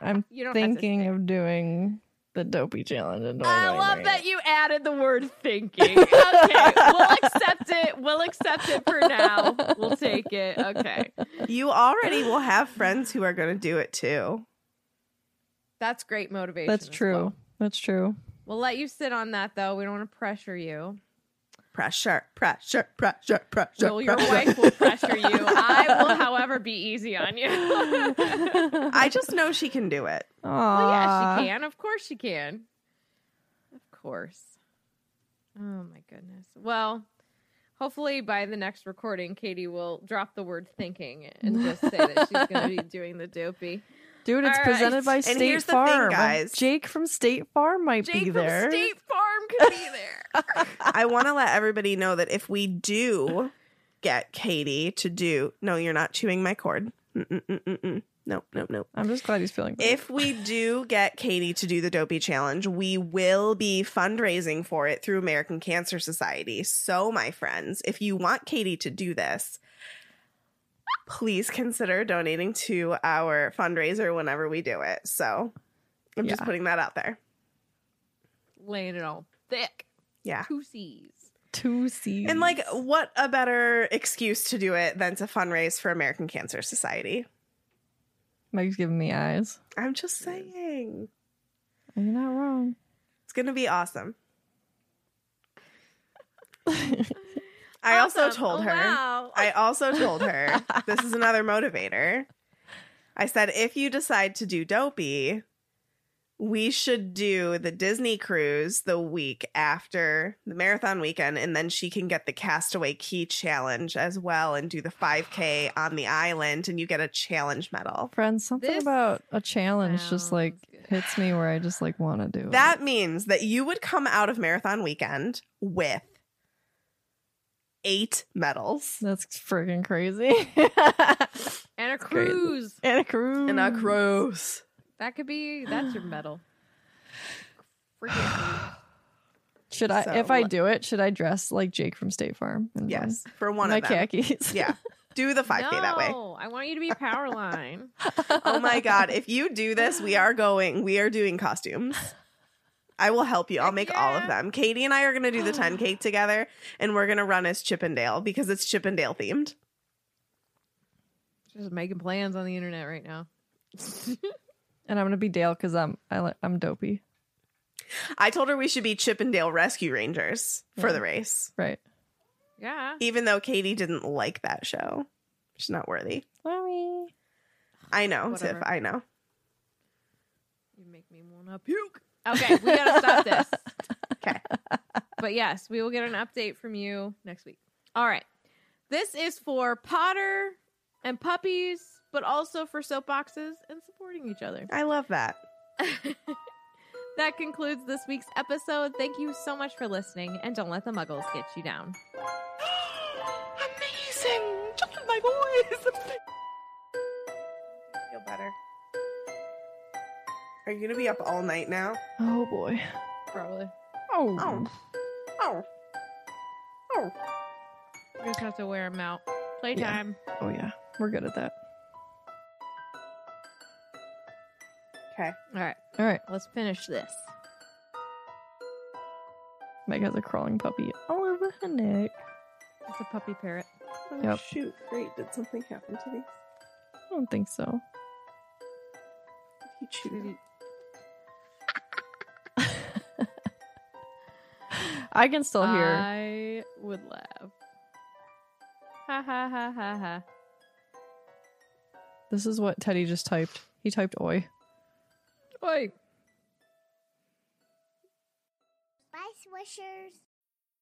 I'm You don't thinking of doing the dopey challenge. in I love 2023. that you added the word thinking. Okay, we'll accept it. We'll accept it for now. We'll take it. Okay. You already will have friends who are gonna do it too. That's great motivation. That's true. well. That's true. We'll let you sit on that though. We don't want to pressure you. Pressure, pressure, pressure, pressure. Well, your pressure. wife will pressure you. I will, however, be easy on you. I just know she can do it. Aww. Well, yeah, she can. Of course, she can. Of course. Oh my goodness. Well, hopefully by the next recording, Katie will drop the word thinking and just say that she's going to be doing the dopey. Dude, it's All presented right. by And State here's the thing, Farm. guys. Jake from State Farm might Jake be from there. State Farm could be there. I want to let everybody know that if we do get Katie to do, no, you're not chewing my cord. Mm-mm-mm-mm-mm. No, no, no. I'm just glad he's feeling better. If we do get Katie to do the Dopey Challenge, we will be fundraising for it through American Cancer Society. So, my friends, if you want Katie to do this, please consider donating to our fundraiser whenever we do it. So, I'm just putting that out there. Laying it all thick. Yeah. Two C's. two C's. And like, what a better excuse to do it than to fundraise for American Cancer Society? Mike's giving me eyes. I'm just saying. You're not wrong. It's going to be awesome. I also told Oh, her. wow. I also told her this is another motivator. I said, if you decide to do Dopey, we should do the Disney cruise the week after the marathon weekend, and then she can get the Castaway Cay Challenge as well and do the 5K on the island, and you get a challenge medal. Friends, something This about a challenge just like good. hits me where I just like want to do it. That means that you would come out of marathon weekend with eight medals That's freaking crazy. And a Great. cruise. and a cruise. and a cruise. That could be, that's your medal. Freaking. Should I, So, if I do it, should I dress like Jake from State Farm? and Yes, for one my of them. khakis. Yeah, do the 5K that way. No, I want you to be Powerline. Oh my god, if you do this, we are going. We are doing costumes. I will help you. I'll Heck make all of them. Katie and I are going to do the 10K together and we're going to run as Chip 'n Dale because it's Chip 'n Dale themed. Just making plans on the internet right now. and I'm gonna be Dale because I'm I, li- I'm dopey. I told her we should be Chip 'n Dale Rescue Rangers for the race. Right. Yeah. Even though Katie didn't like that show. She's not worthy. Mommy. I know, Whatever. Tiff. I know. You make me want to puke. Okay, we gotta stop this. Okay. But yes, we will get an update from you next week. All right. This is for Potter and puppies, but also for soapboxes and supporting each other. I love that. that concludes this week's episode. Thank you so much for listening, and don't let the muggles get you down. Amazing. Just my boys. Feel better. Are you gonna be up all night now? Oh boy. Probably. Oh. Oh. Oh. Oh. We just have to wear them out. Playtime. Oh yeah. We're good at that. Okay. All right, All right. let's finish this. Meg has a crawling puppy all over her neck. It's a puppy parrot. Oh, Yep. Shoot. Great. Did something happen to these? I don't think so. He chewed. I can still hear. I would laugh. Ha ha ha ha ha. This is what Teddy just typed. He typed oi. Oi. Bye, Swishers.